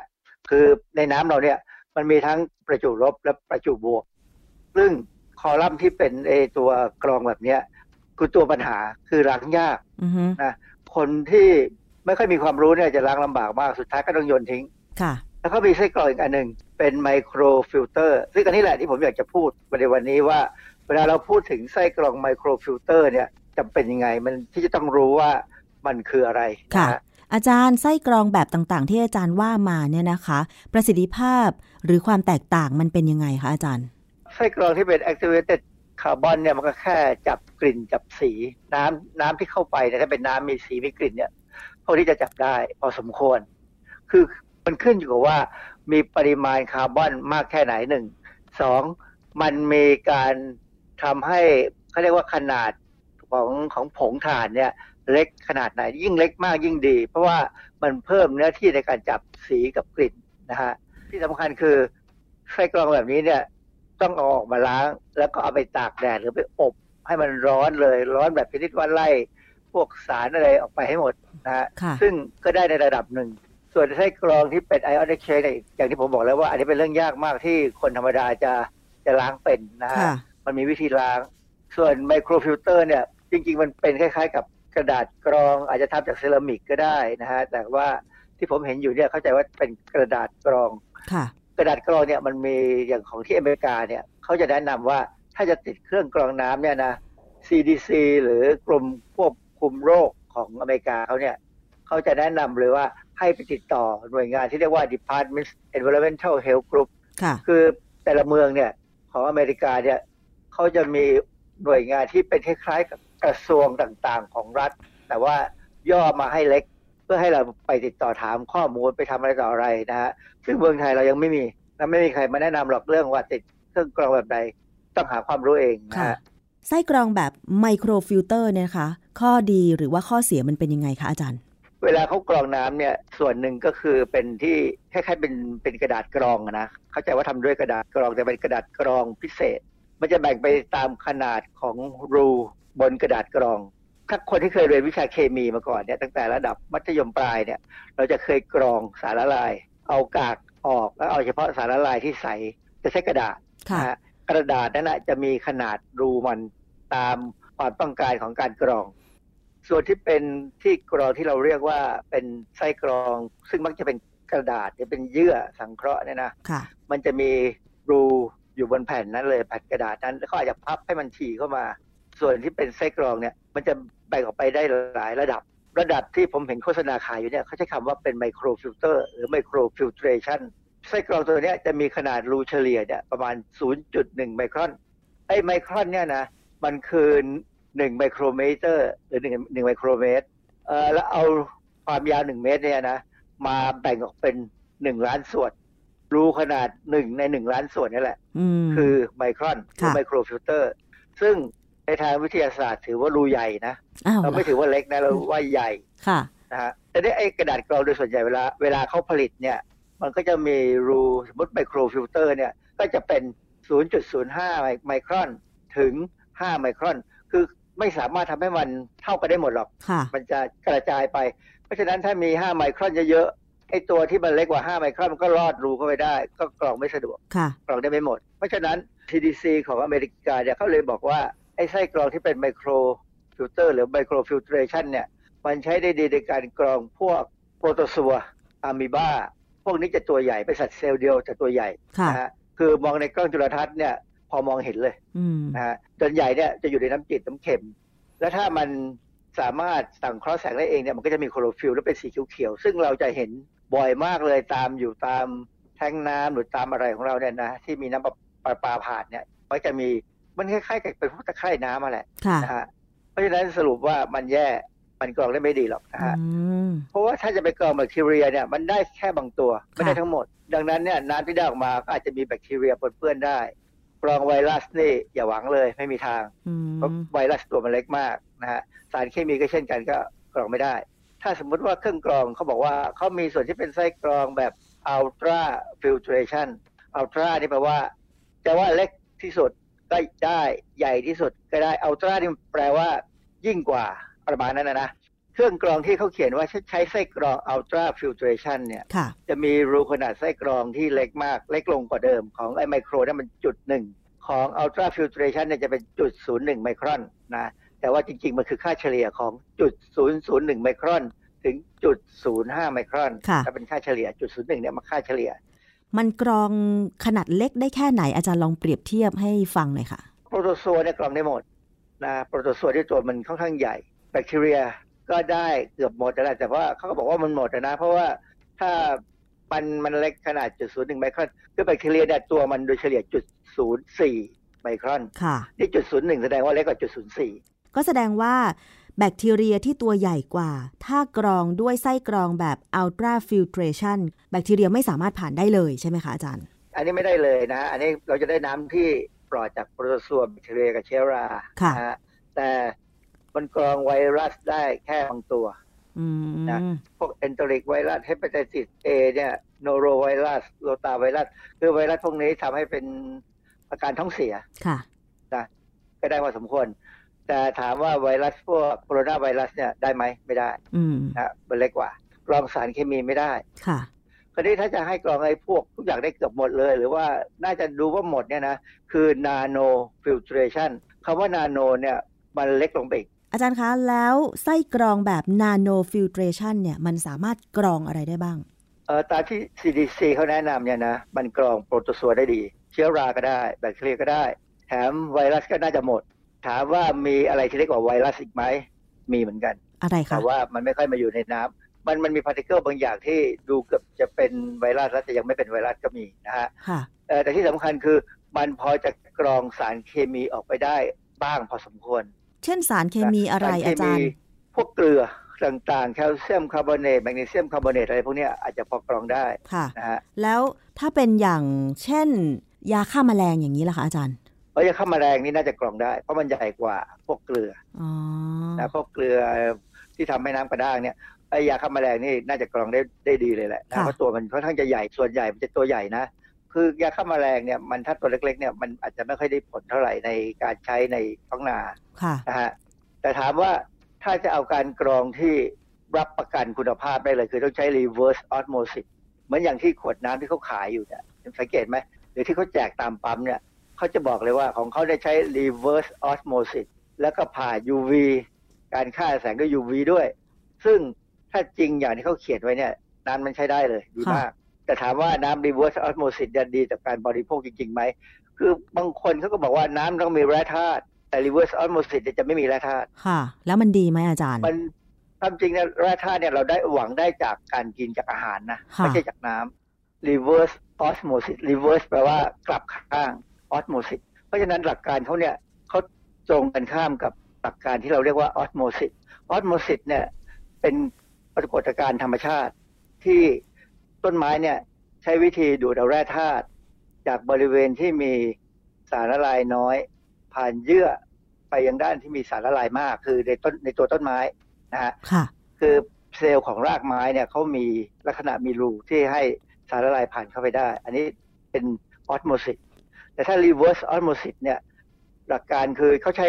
คือในน้ำเราเนี่ยมันมีทั้งประจุลบและประจุบวก ซึ่งคอลัมน์ที่เป็นเอตัวกรองแบบเนี้ยคือตัวปัญหาคือล้างยากนะคนที่ ไม่ค่อยมีความรู้เนี่ยจะล้างลำบากมากสุดท้ายก็ต้องโยนทิ้งค่ะแล้วก็มีไส้กรองอีกอันหนึ่งเป็น microfilter ซึ่งอันนี้แหละที่ผมอยากจะพูดในวันนี้ว่า เวลาเราพูดถึงไส้กรอง microfilter เนี่ยจำเป็นยังไงมันที่จะต้องรู้ว่ามันคืออะไรค่ะ อาจารย์ไส้กรองแบบต่างๆ ที่อาจารย์ว่ามาเนี่ยนะคะ ประสิทธิภาพหรือความแตกต่างมันเป็นยังไงคะอาจารย์ ไส้กรองที่เป็น activated คาร์บอนเนี่ยมันก็แค่จับกลิ่นจับสีน้ำน้ำที่เข้าไปเนี่ยถ้าเป็นน้ำมีสีมีกลิ่นเนี่ย พวกที่จะจับได้พอสมควร คือมันขึ้นอยู่กับว่ามีปริมาณคาร์บอนมากแค่ไหนหนึ่งสองมันมีการทำให้เขาเรียกว่าขนาดของของผงถ่านเนี่ยเล็กขนาดไหน ยิ่งเล็กมากยิ่งดี เพราะว่ามันเพิ่มเนื้อที่ในการจับสีกับกลิ่นนะฮะที่สำคัญคือไส้กรองแบบนี้เนี่ยต้องเอาออกมาล้าง แล้วก็เอาไปตากแดดหรือไปอบให้มันร้อนเลยร้อนแบบชนิดว่าไล่ พวกสารอะไรออกไปให้หมดนะฮะซึ่งก็ได้ในระดับหนึ่ง ส่วนไส้กรองที่เป็น ion exchange อย่างที่ผมบอกแล้วว่า อันนี้เป็นเรื่องยากมากที่คนธรรมดาจะจะล้างเป็นนะฮะมันมีวิธีล้าง ส่วน microfilter เนี่ย จริง ๆ มันเป็นคล้าย ๆ กับกระดาษกรอง อาจจะทำจากเซรามิกก็ได้นะฮะแต่ว่าที่ผมเห็นอยู่เนี่ยเข้าใจว่าเป็นกระดาษกรองกระดาษกรองเนี่ยมันมีอย่างของที่อเมริกาเนี่ยเขาจะแนะนำว่าถ้าจะติดเครื่องกรองน้ำเนี่ยนะ CDC หรือกรมควบ คุมโรคของอเมริกาเขาเนี่ยเขาจะแนะนำเลยว่าให้ไปติดต่อหน่วยงานที่เรียกว่า Department Environmental Health Group คือแต่ละเมืองเนี่ยของอเมริกาเนี่ยเขาจะมีหน่วยงานที่เป็นคล้ายๆกับกระทรวงต่างๆของรัฐ แต่ว่าย่อมาให้เล็ก เพื่อให้เราไปติดต่อถามข้อมูลไปทำอะไรต่ออะไรนะฮะซึ่งเมืองไทยเรายังไม่มีและไม่มีใครมาแนะนำหรอกเรื่องว่าติดเครื่องกรองแบบใดต้องหาความรู้เองนะฮะ ไส้กรองแบบ microfilter เนี่ยคะข้อดีหรือว่าข้อเสียมันเป็นยังไงคะอาจารย์ เวลาเขากรองน้ำเนี่ยส่วนหนึ่งก็คือเป็นที่คล้ายๆเป็นเป็นกระดาษกรองนะเข้าใจว่าทำด้วยกระดาษกรองแต่เป็นกระดาษกรองพิเศษ มันจะแบ่งไปตามขนาดของรูบนกระดาษกรอง ถ้าคนที่เคยเรียนวิชาเคมีมาก่อนเนี่ยตั้งแต่ระดับมัธยมปลายเนี่ย เราจะเคยกรองสารละลาย เอากากออกแล้วเอาเฉพาะสารละลายที่ใสจะใช้กระดาษนะฮะ กระดาษนั้นจะมีขนาดรูมันตามความต้องการของการกรอง ส่วนที่เป็นที่กรองที่เราเรียกว่าเป็นไส้กรอง ซึ่งมักจะเป็นกระดาษจะเป็นเยื่อสังเคราะห์เนี่ยนะมันจะมีรูอยู่บนแผ่นนั้นเลยแผ่นกระดาษนั้นแล้วก็อาจจะพับให้มันถี่เข้ามา ส่วนที่เป็นไส้กรองเนี่ยมันจะแบ่งออกไปได้หลายระดับ ระดับที่ผมเห็นโฆษณาขายอยู่เนี่ยเขาใช้คำว่าเป็น microfilter หรือ microfiltration ไส้กรองตัวนี้จะมีขนาดรูเฉลี่ยเนี่ยประมาณ 0.1 ไมครอน ไอ้ไมครอนเนี่ยนะมันคือ 1 ไมโครเมตรหรือ1 1ไมโครเมตรเอ่อแล้วเอาความยาว 1 เมตรเนี่ยนะมาแบ่งออกเป็น 1 ล้านส่วน รูขนาด 1 ใน 1 ล้านส่วนนี่แหละ คือไมครอนคือ microfilter ซึ่งในทางวิทยาศาสตร์ถือว่ารูใหญ่นะเราไม่ถือว่าเล็กนะเราว่าใหญ่นะฮะแต่ได้ไอ้กระดาษกรองโดยส่วนใหญ่เวลาเวลาเขาผลิตเนี่ย มันก็จะมีรูสมมติ microfilter เนี่ยก็จะเป็น 0.05 ไมครอนถึง 5 ไมครอน คือไม่สามารถทำให้มันเท่ากันได้หมดหรอก มันจะกระจายไป เพราะฉะนั้นถ้ามี 5 ไมครอนเยอะๆไอ้ตัวที่มันเล็กกว่า 5 ไมครอนมันก็รอดรูเข้าไปได้ ก็กรองไม่สะดวกกรองได้ไม่หมด เพราะฉะนั้น CDC ของอเมริกาเนี่ยเขาเลยบอกว่าไอ้ไส้กรองที่เป็น microfilter หรือ microfiltration เนี่ยมันใช้ได้ดีในการกรองพวกโปรโตซัวอะมีบา พวกนี้จะตัวใหญ่เป็นสัตว์เซลล์เดียวจะตัวใหญ่นะฮะคือมองในกล้องจุลทรรศน์เนี่ยพอมองเห็นเลยนะฮะจนใหญ่เนี่ยจะอยู่ในน้ำจืดน้ำเค็ม แล้วถ้ามันสามารถสังเคราะห์แสงได้เองเนี่ยมันก็จะมีคลอโรฟิลล์แล้วเป็นสีเขียวๆซึ่งเราจะเห็นบ่อยมากเลยตามอยู่ตามแท็งก์น้ำหรือตามอะไรของเราเนี่ยนะที่มีน้ำประปาผ่านเนี่ยก็จะมีมันคล้ายๆกับเป็นพวกตะไคร่น้ำมาแหละนะฮะเพราะฉะนั้นสรุปว่ามันแย่ มันกรองได้ไม่ดีหรอกนะฮะเพราะว่าถ้าจะไปกรองแบคทีเรียเนี่ยมันได้แค่บางตัวไม่ได้ทั้งหมด ดังนั้นเนี่ยน้ำที่ได้ออกมาก็อาจจะมีแบคทีเรียปนเปื้อนได้กรองไวรัสนี่อย่าหวังเลยไม่มีทางเพราะไวรัสตัวมันเล็กมากนะฮะสารเคมีก็เช่นกันก็กรองไม่ได้ ถ้าสมมุติว่าเครื่องกรองเขาบอกว่าเขามีส่วนที่เป็นไส้กรองแบบ ultrafiltration ultra นี่แปลว่า จะว่าเล็กที่สุดก็ได้ใหญ่ที่สุดก็ได้อัลตรานี่แปลว่ายิ่งกว่า ประมาณนั้นนะเครื่องกรองที่เขาเขียนว่าใช้ไส้กรอง ultra filtration เนี่ยจะมีรูขนาดไส้กรองที่เล็กมาก เล็กลงกว่าเดิมของไอไมโครนั่นมันจุดหนึ่งของ ultra filtration เนี่ยจะเป็นจุดศูนย์หนึ่งไมครอนนะแต่ว่าจริง ๆ มันคือค่าเฉลี่ยของจุดศูนย์ศูนย์หนึ่งไมครอน ถึงจุดศูนย์ห้าไมครอนถ้าเป็นค่าเฉลี่ยจุดศูนย์หนึ่งเนี่ยมาค่าเฉลี่ย มันกรองขนาดเล็กได้แค่ไหนอาจารย์ลองเปรียบเทียบให้ฟังหน่อยค่ะโปรโตโซเนี่ยกรองได้หมดนะโปรโตโซที่ตัวมันค่อนข้างใหญ่ แบคทีเรียก็ได้เกือบหมดแล้วแต่ว่าเขาก็บอกว่ามันหมดนะ เพราะว่าถ้ามันมันเล็กขนาดจุดศูนย์หนึ่งไมครอนคือแบคทีเรียเนี่ยตัวมันโดยเฉลี่ยจุดศูนย์สี่ไมครอนค่ะนี่จุดศูนย์หนึ่งแสดงว่าเล็กกว่าจุดศูนย์สี่ก็แสดงว่าแบคทีเรียที่ตัวใหญ่กว่า ถ้ากรองด้วยไส้กรองแบบ ultra filtration แบคทีเรียไม่สามารถผ่านได้เลยใช่ไหมคะอาจารย์ อันนี้ไม่ได้เลยนะ อันนี้เราจะได้น้ำที่ปลอดจากโปรโตซัวแบคทีเรียกับเชื้อราค่ะแต่ มันกรองไวรัสได้แค่บางตัวนะพวก enteric virus hepatitis A เนี่ยโนโรไวรัสโรตาไวรัส คือไวรัสพวกนี้ทำให้เป็นอาการท้องเสียค่ะนะก็ได้พอสมควร แต่ถามว่าไวรัสพวกโคโรนาไวรัสเนี่ยได้ไหมไม่ได้นะมันเล็กกว่ากรองสารเคมีไม่ได้ค่ะคราวนี้ถ้าจะให้กรองไอ้พวกทุกอย่างได้เกือบหมดเลย หรือว่าน่าจะดูว่าหมดเนี่ยนะ คือ nanofiltration คำว่านาโนเนี่ยมันเล็กลงไปอีก อาจารย์คะ แล้วไส้กรองแบบ nanofiltration เนี่ย มันสามารถกรองอะไรได้บ้าง เออตามที่ CDC เขาแนะนำเนี่ยนะ มันกรองโปรโตซัวได้ดี เชื้อราก็ได้ แบคทีเรียก็ได้ แถมไวรัสก็น่าจะหมด ถามว่ามีอะไรที่เล็กกว่าไวรัสอีกไหม มีเหมือนกัน อะไรคะแต่ว่ามันไม่ค่อยมาอยู่ในน้ำมันมันมี particle บางอย่างที่ดูเกือบจะเป็นไวรัสแล้วแต่ยังไม่เป็นไวรัสก็มีนะฮะแต่ที่สำคัญคือมันพอจะกรองสารเคมีออกไปได้บ้างพอสมควร เช่นสารเคมีอะไรอาจารย์ พวกเกลือต่างๆแคลเซียมคาร์บอเนตแมกนีเซียมคาร์บอเนตอะไรพวกนี้อาจจะพอกรองได้ค่ะนะฮะแล้วถ้าเป็นอย่างเช่น ยาฆ่าแมลงอย่างนี้ล่ะคะอาจารย์เพราะยาฆ่าแมลงนี่น่าจะกรองได้ เพราะมันใหญ่กว่าพวกเกลืออนะพวกเกลือที่ทำให้น้ำกระด้างเนี่ยไอยาฆ่าแมลงนี่น่าจะกรองได้ได้ดีเลยแหละเพราะตัวมันค่อนข้างจะใหญ่ส่วนใหญ่มันจะตัวใหญ่นะ คือยาฆ่าแมลงเนี่ยมันถ้าตัวเล็กๆเนี่ยมันอาจจะไม่ค่อยได้ผลเท่าไหร่ในการใช้ในท้องนานะฮะแต่ถามว่าถ้าจะเอาการกรองที่รับประกันคุณภาพได้เลย คือต้องใช้ reverse osmosis เหมือนอย่างที่ขวดน้ำที่เขาขายอยู่เนี่ยสังเกตไหมหรือที่เขาแจกตามปั๊มเนี่ยเขาจะบอกเลยว่าของเขาได้ใช้ reverse osmosis แล้วก็ผ่า UV การฆ่าแสงด้วย UV ด้วย ซึ่งถ้าจริงอย่างที่เขาเขียนไว้เนี่ยน้ำมันใช้ได้เลยดีมาก แต่ถามว่าน้ำ reverse osmosis จะดีต่อการบริโภคจริงๆไหม คือบางคนเขาก็บอกว่าน้ำต้องมีแร่ธาตุแต่ reverse osmosis จะไม่มีแร่ธาตุค่ะ แล้วมันดีไหมอาจารย์ มันความจริงเนี่ยแร่ธาตุเนี่ยเราได้หวังได้จากการกินจากอาหารนะ ไม่ใช่จากน้ำ reverse osmosis reverse แปลว่ากลับข้าง osmosis เพราะฉะนั้นหลักการเขาเนี่ยเขาตรงกันข้ามกับหลักการที่เราเรียกว่า osmosis osmosis เนี่ยเป็นปรากฏการณ์ธรรมชาติที่ ต้นไม้เนี่ยใช้วิธีดูดเอาแร่ธาตุจากบริเวณที่มีสารละลายน้อย ผ่านเยื่อไปยังด้านที่มีสารละลายมาก คือในต้นในตัวต้นไม้นะฮะคือเซลล์ของรากไม้เนี่ยเขามีลักษณะมีรูที่ให้สารละลายผ่านเข้าไปได้ อันนี้เป็นออสโมซิสแต่ถ้า reverse osmosis เนี่ยหลักการคือเขาใช้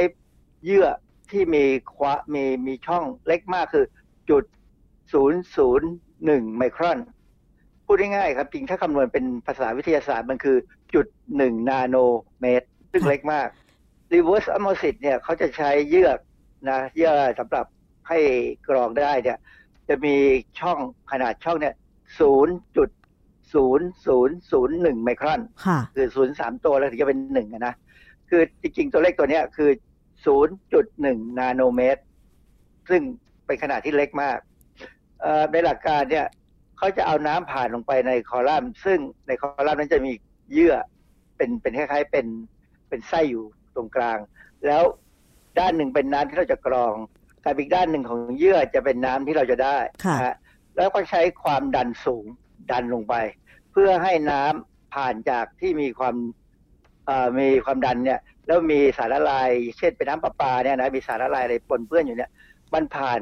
เยื่อที่มีควะมีมีช่องเล็กมากคือจุดศูนย์ศูนย์หนึ่งไมครอน พูดง่ายๆครับจริงถ้าคำนวณเป็นภาษาวิทยาศาสตร์มันคือจุดหนึ่งนาโนเมตร ซึ่งเล็กมาก reverse osmosis เนี่ยเขาจะใช้เยือกนะเยื่อสำหรับให้กรองได้เนี่ยจะมีช่องขนาดช่องเนี่ยศูนย์จุดศูนย์ศูนย์ศูนย์หนึ่งไมครอน คือศูนย์สามตัวแล้วถึงจะเป็นหนึ่งนะ คือจริงๆตัวเลขตัวเนี้ยคือศูนย์จุดหนึ่งนาโนเมตร ซึ่งเป็นขนาดที่เล็กมากในหลักการเนี่ย เขาจะเอาน้ำผ่านลงไปในคอลัมน์ ซึ่งในคอลัมน์นั้นจะมีเยื่อเป็นเป็นคล้ายๆเป็นเป็นไส้อยู่ตรงกลาง แล้วด้านหนึ่งเป็นน้ำที่เราจะกรองกับอีกด้านหนึ่งของเยื่อจะเป็นน้ำที่เราจะได้นะฮะแล้วก็ใช้ความดันสูงดันลงไป เพื่อให้น้ำผ่านจากที่มีความมีความดันเนี่ยแล้วมีสารละลายเช่นเป็นน้ำประปาเนี่ยนะมีสารละลายอะไรปนเปื้อนอยู่เนี่ย มันผ่าน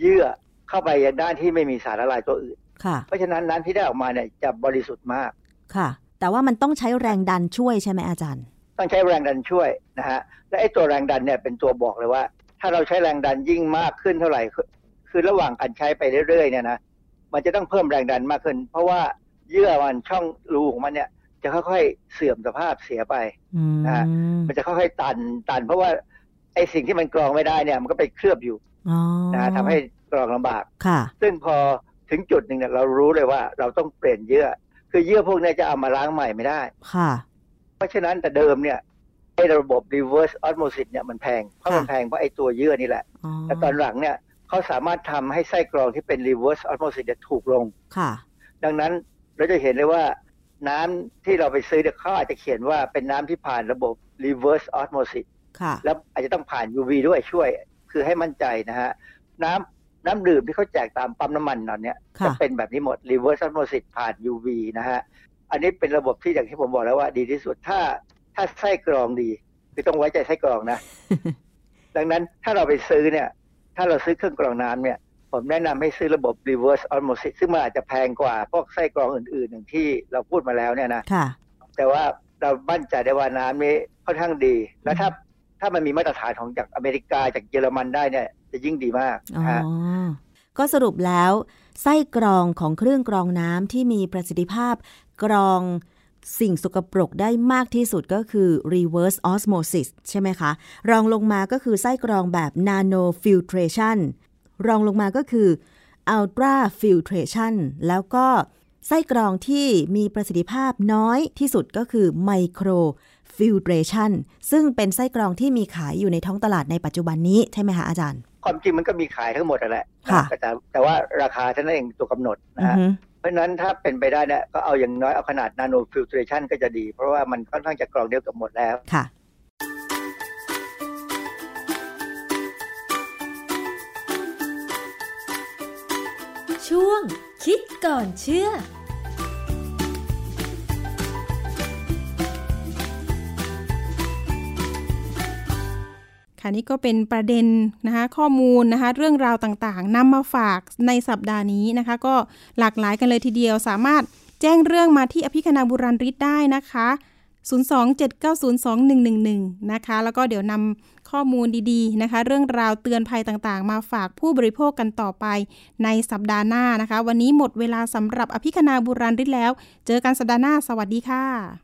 เยื่อเข้าไปยังด้านที่ไม่มีสารละลายตัวอื่น เพราะฉะนั้นน้ำที่ได้ออกมาเนี่ยจะบริสุทธิ์มากค่ะ แต่ว่ามันต้องใช้แรงดันช่วยใช่ไหมอาจารย์ ต้องใช้แรงดันช่วยนะฮะและไอ้ตัวแรงดันเนี่ยเป็นตัวบอกเลยว่า ถ้าเราใช้แรงดันยิ่งมากขึ้นเท่าไหร่ คือระหว่างการใช้ไปเรื่อยๆเนี่ยนะมันจะต้องเพิ่มแรงดันมากขึ้น เพราะว่าเยื่อมันช่องรูของมันเนี่ย จะค่อยๆเสื่อมสภาพเสียไปนะฮะมันจะค่อยๆตันตัน เพราะว่าไอ้สิ่งที่มันกรองไม่ได้เนี่ย มันก็ไปเคลือบอยู่นะทำให้กรองลำบากค่ะ ซึ่งพอ ถึงจุดหนึ่งเนี่ยเรารู้เลยว่าเราต้องเปลี่ยนเยื่อ คือเยื่อพวกนี้จะเอามาล้างใหม่ไม่ได้ ค่ะ เพราะฉะนั้นแต่เดิมเนี่ยไอ้ระบบ reverse osmosis เนี่ยมันแพง เพราะมันแพงเพราะไอ้ตัวเยื่อนี่แหละ แต่ตอนหลังเนี่ยเขาสามารถทำให้ไส้กรองที่เป็น reverse osmosis ถูกลง ค่ะ ดังนั้นเราจะเห็นเลยว่าน้ำที่เราไปซื้อเนี่ยเขาอาจจะเขียนว่าเป็นน้ำที่ผ่านระบบ reverse osmosis ค่ะ แล้วอาจจะต้องผ่าน UV ด้วยช่วย คือให้มั่นใจนะฮะ น้ำ น้ำดื่มที่เขาแจกตามปั๊มน้ำมันตอนนี้จะเป็นแบบนี้หมด reverse osmosis ผ่าน UV นะฮะ อันนี้เป็นระบบที่อย่างที่ผมบอกแล้วว่า ดีที่สุดถ้าถ้าไส้กรองดีคือต้องไว้ใจไส้กรองนะ ดังนั้นถ้าเราไปซื้อเนี่ย ถ้าเราซื้อเครื่องกรองน้ำเนี่ย ผมแนะนำให้ซื้อระบบ reverse osmosis ซึ่งมันอาจจะแพงกว่าพวกไส้กรองอื่นๆอย่างที่เราพูดมาแล้วเนี่ยนะค่ะแต่ว่าเรามั่นใจได้ว่าน้ำนี้ค่อนข้างดี แล้วถ้าถ้ามันมีมาตรฐานของจากอเมริกาจากเยอรมันได้เนี่ย จะยิ่งดีมากอ๋อฮะก็สรุปแล้ว ไส้กรองของเครื่องกรองน้ำที่มีประสิทธิภาพกรองสิ่งสกปรกได้มากที่สุดก็คือ reverse osmosis ใช่ไหมคะ รองลงมาก็คือไส้กรองแบบ nano filtration รองลงมาก็คือ ultra filtration แล้วก็ไส้กรองที่มีประสิทธิภาพน้อยที่สุดก็คือ micro filtration ซึ่งเป็นไส้กรองที่มีขายอยู่ในท้องตลาดในปัจจุบันนี้ใช่ไหมคะอาจารย์ ความจริงมันก็มีขายทั้งหมดนั่นแหละค่ะแต่แต่ว่าราคาเท่านั้นเองตัวกำหนดนะอือฮะฮึเพราะฉะนั้นถ้าเป็นไปได้เนี่ยก็เอาอย่างน้อยเอาขนาด nano filtration ก็จะดี เพราะว่ามันค่อนข้างจะกรองเดียวกับหมดแล้วค่ะช่วงคิดก่อนเชื่อ ค่ะนี่ก็เป็นประเด็นนะคะข้อมูลนะคะเรื่องราวต่างๆนำมาฝากในสัปดาห์นี้นะคะ ก็หลากหลายกันเลยทีเดียว สามารถแจ้งเรื่องมาที่อภิคณาบุราริศได้นะคะ 027902111 นะคะ แล้วก็เดี๋ยวนำข้อมูลดีๆนะคะ เรื่องราวเตือนภัยต่างๆ มาฝากผู้บริโภคกันต่อไปในสัปดาห์หน้านะคะ วันนี้หมดเวลาสำหรับอภิคณาบุราริศแล้ว เจอกันสัปดาห์หน้า สวัสดีค่ะ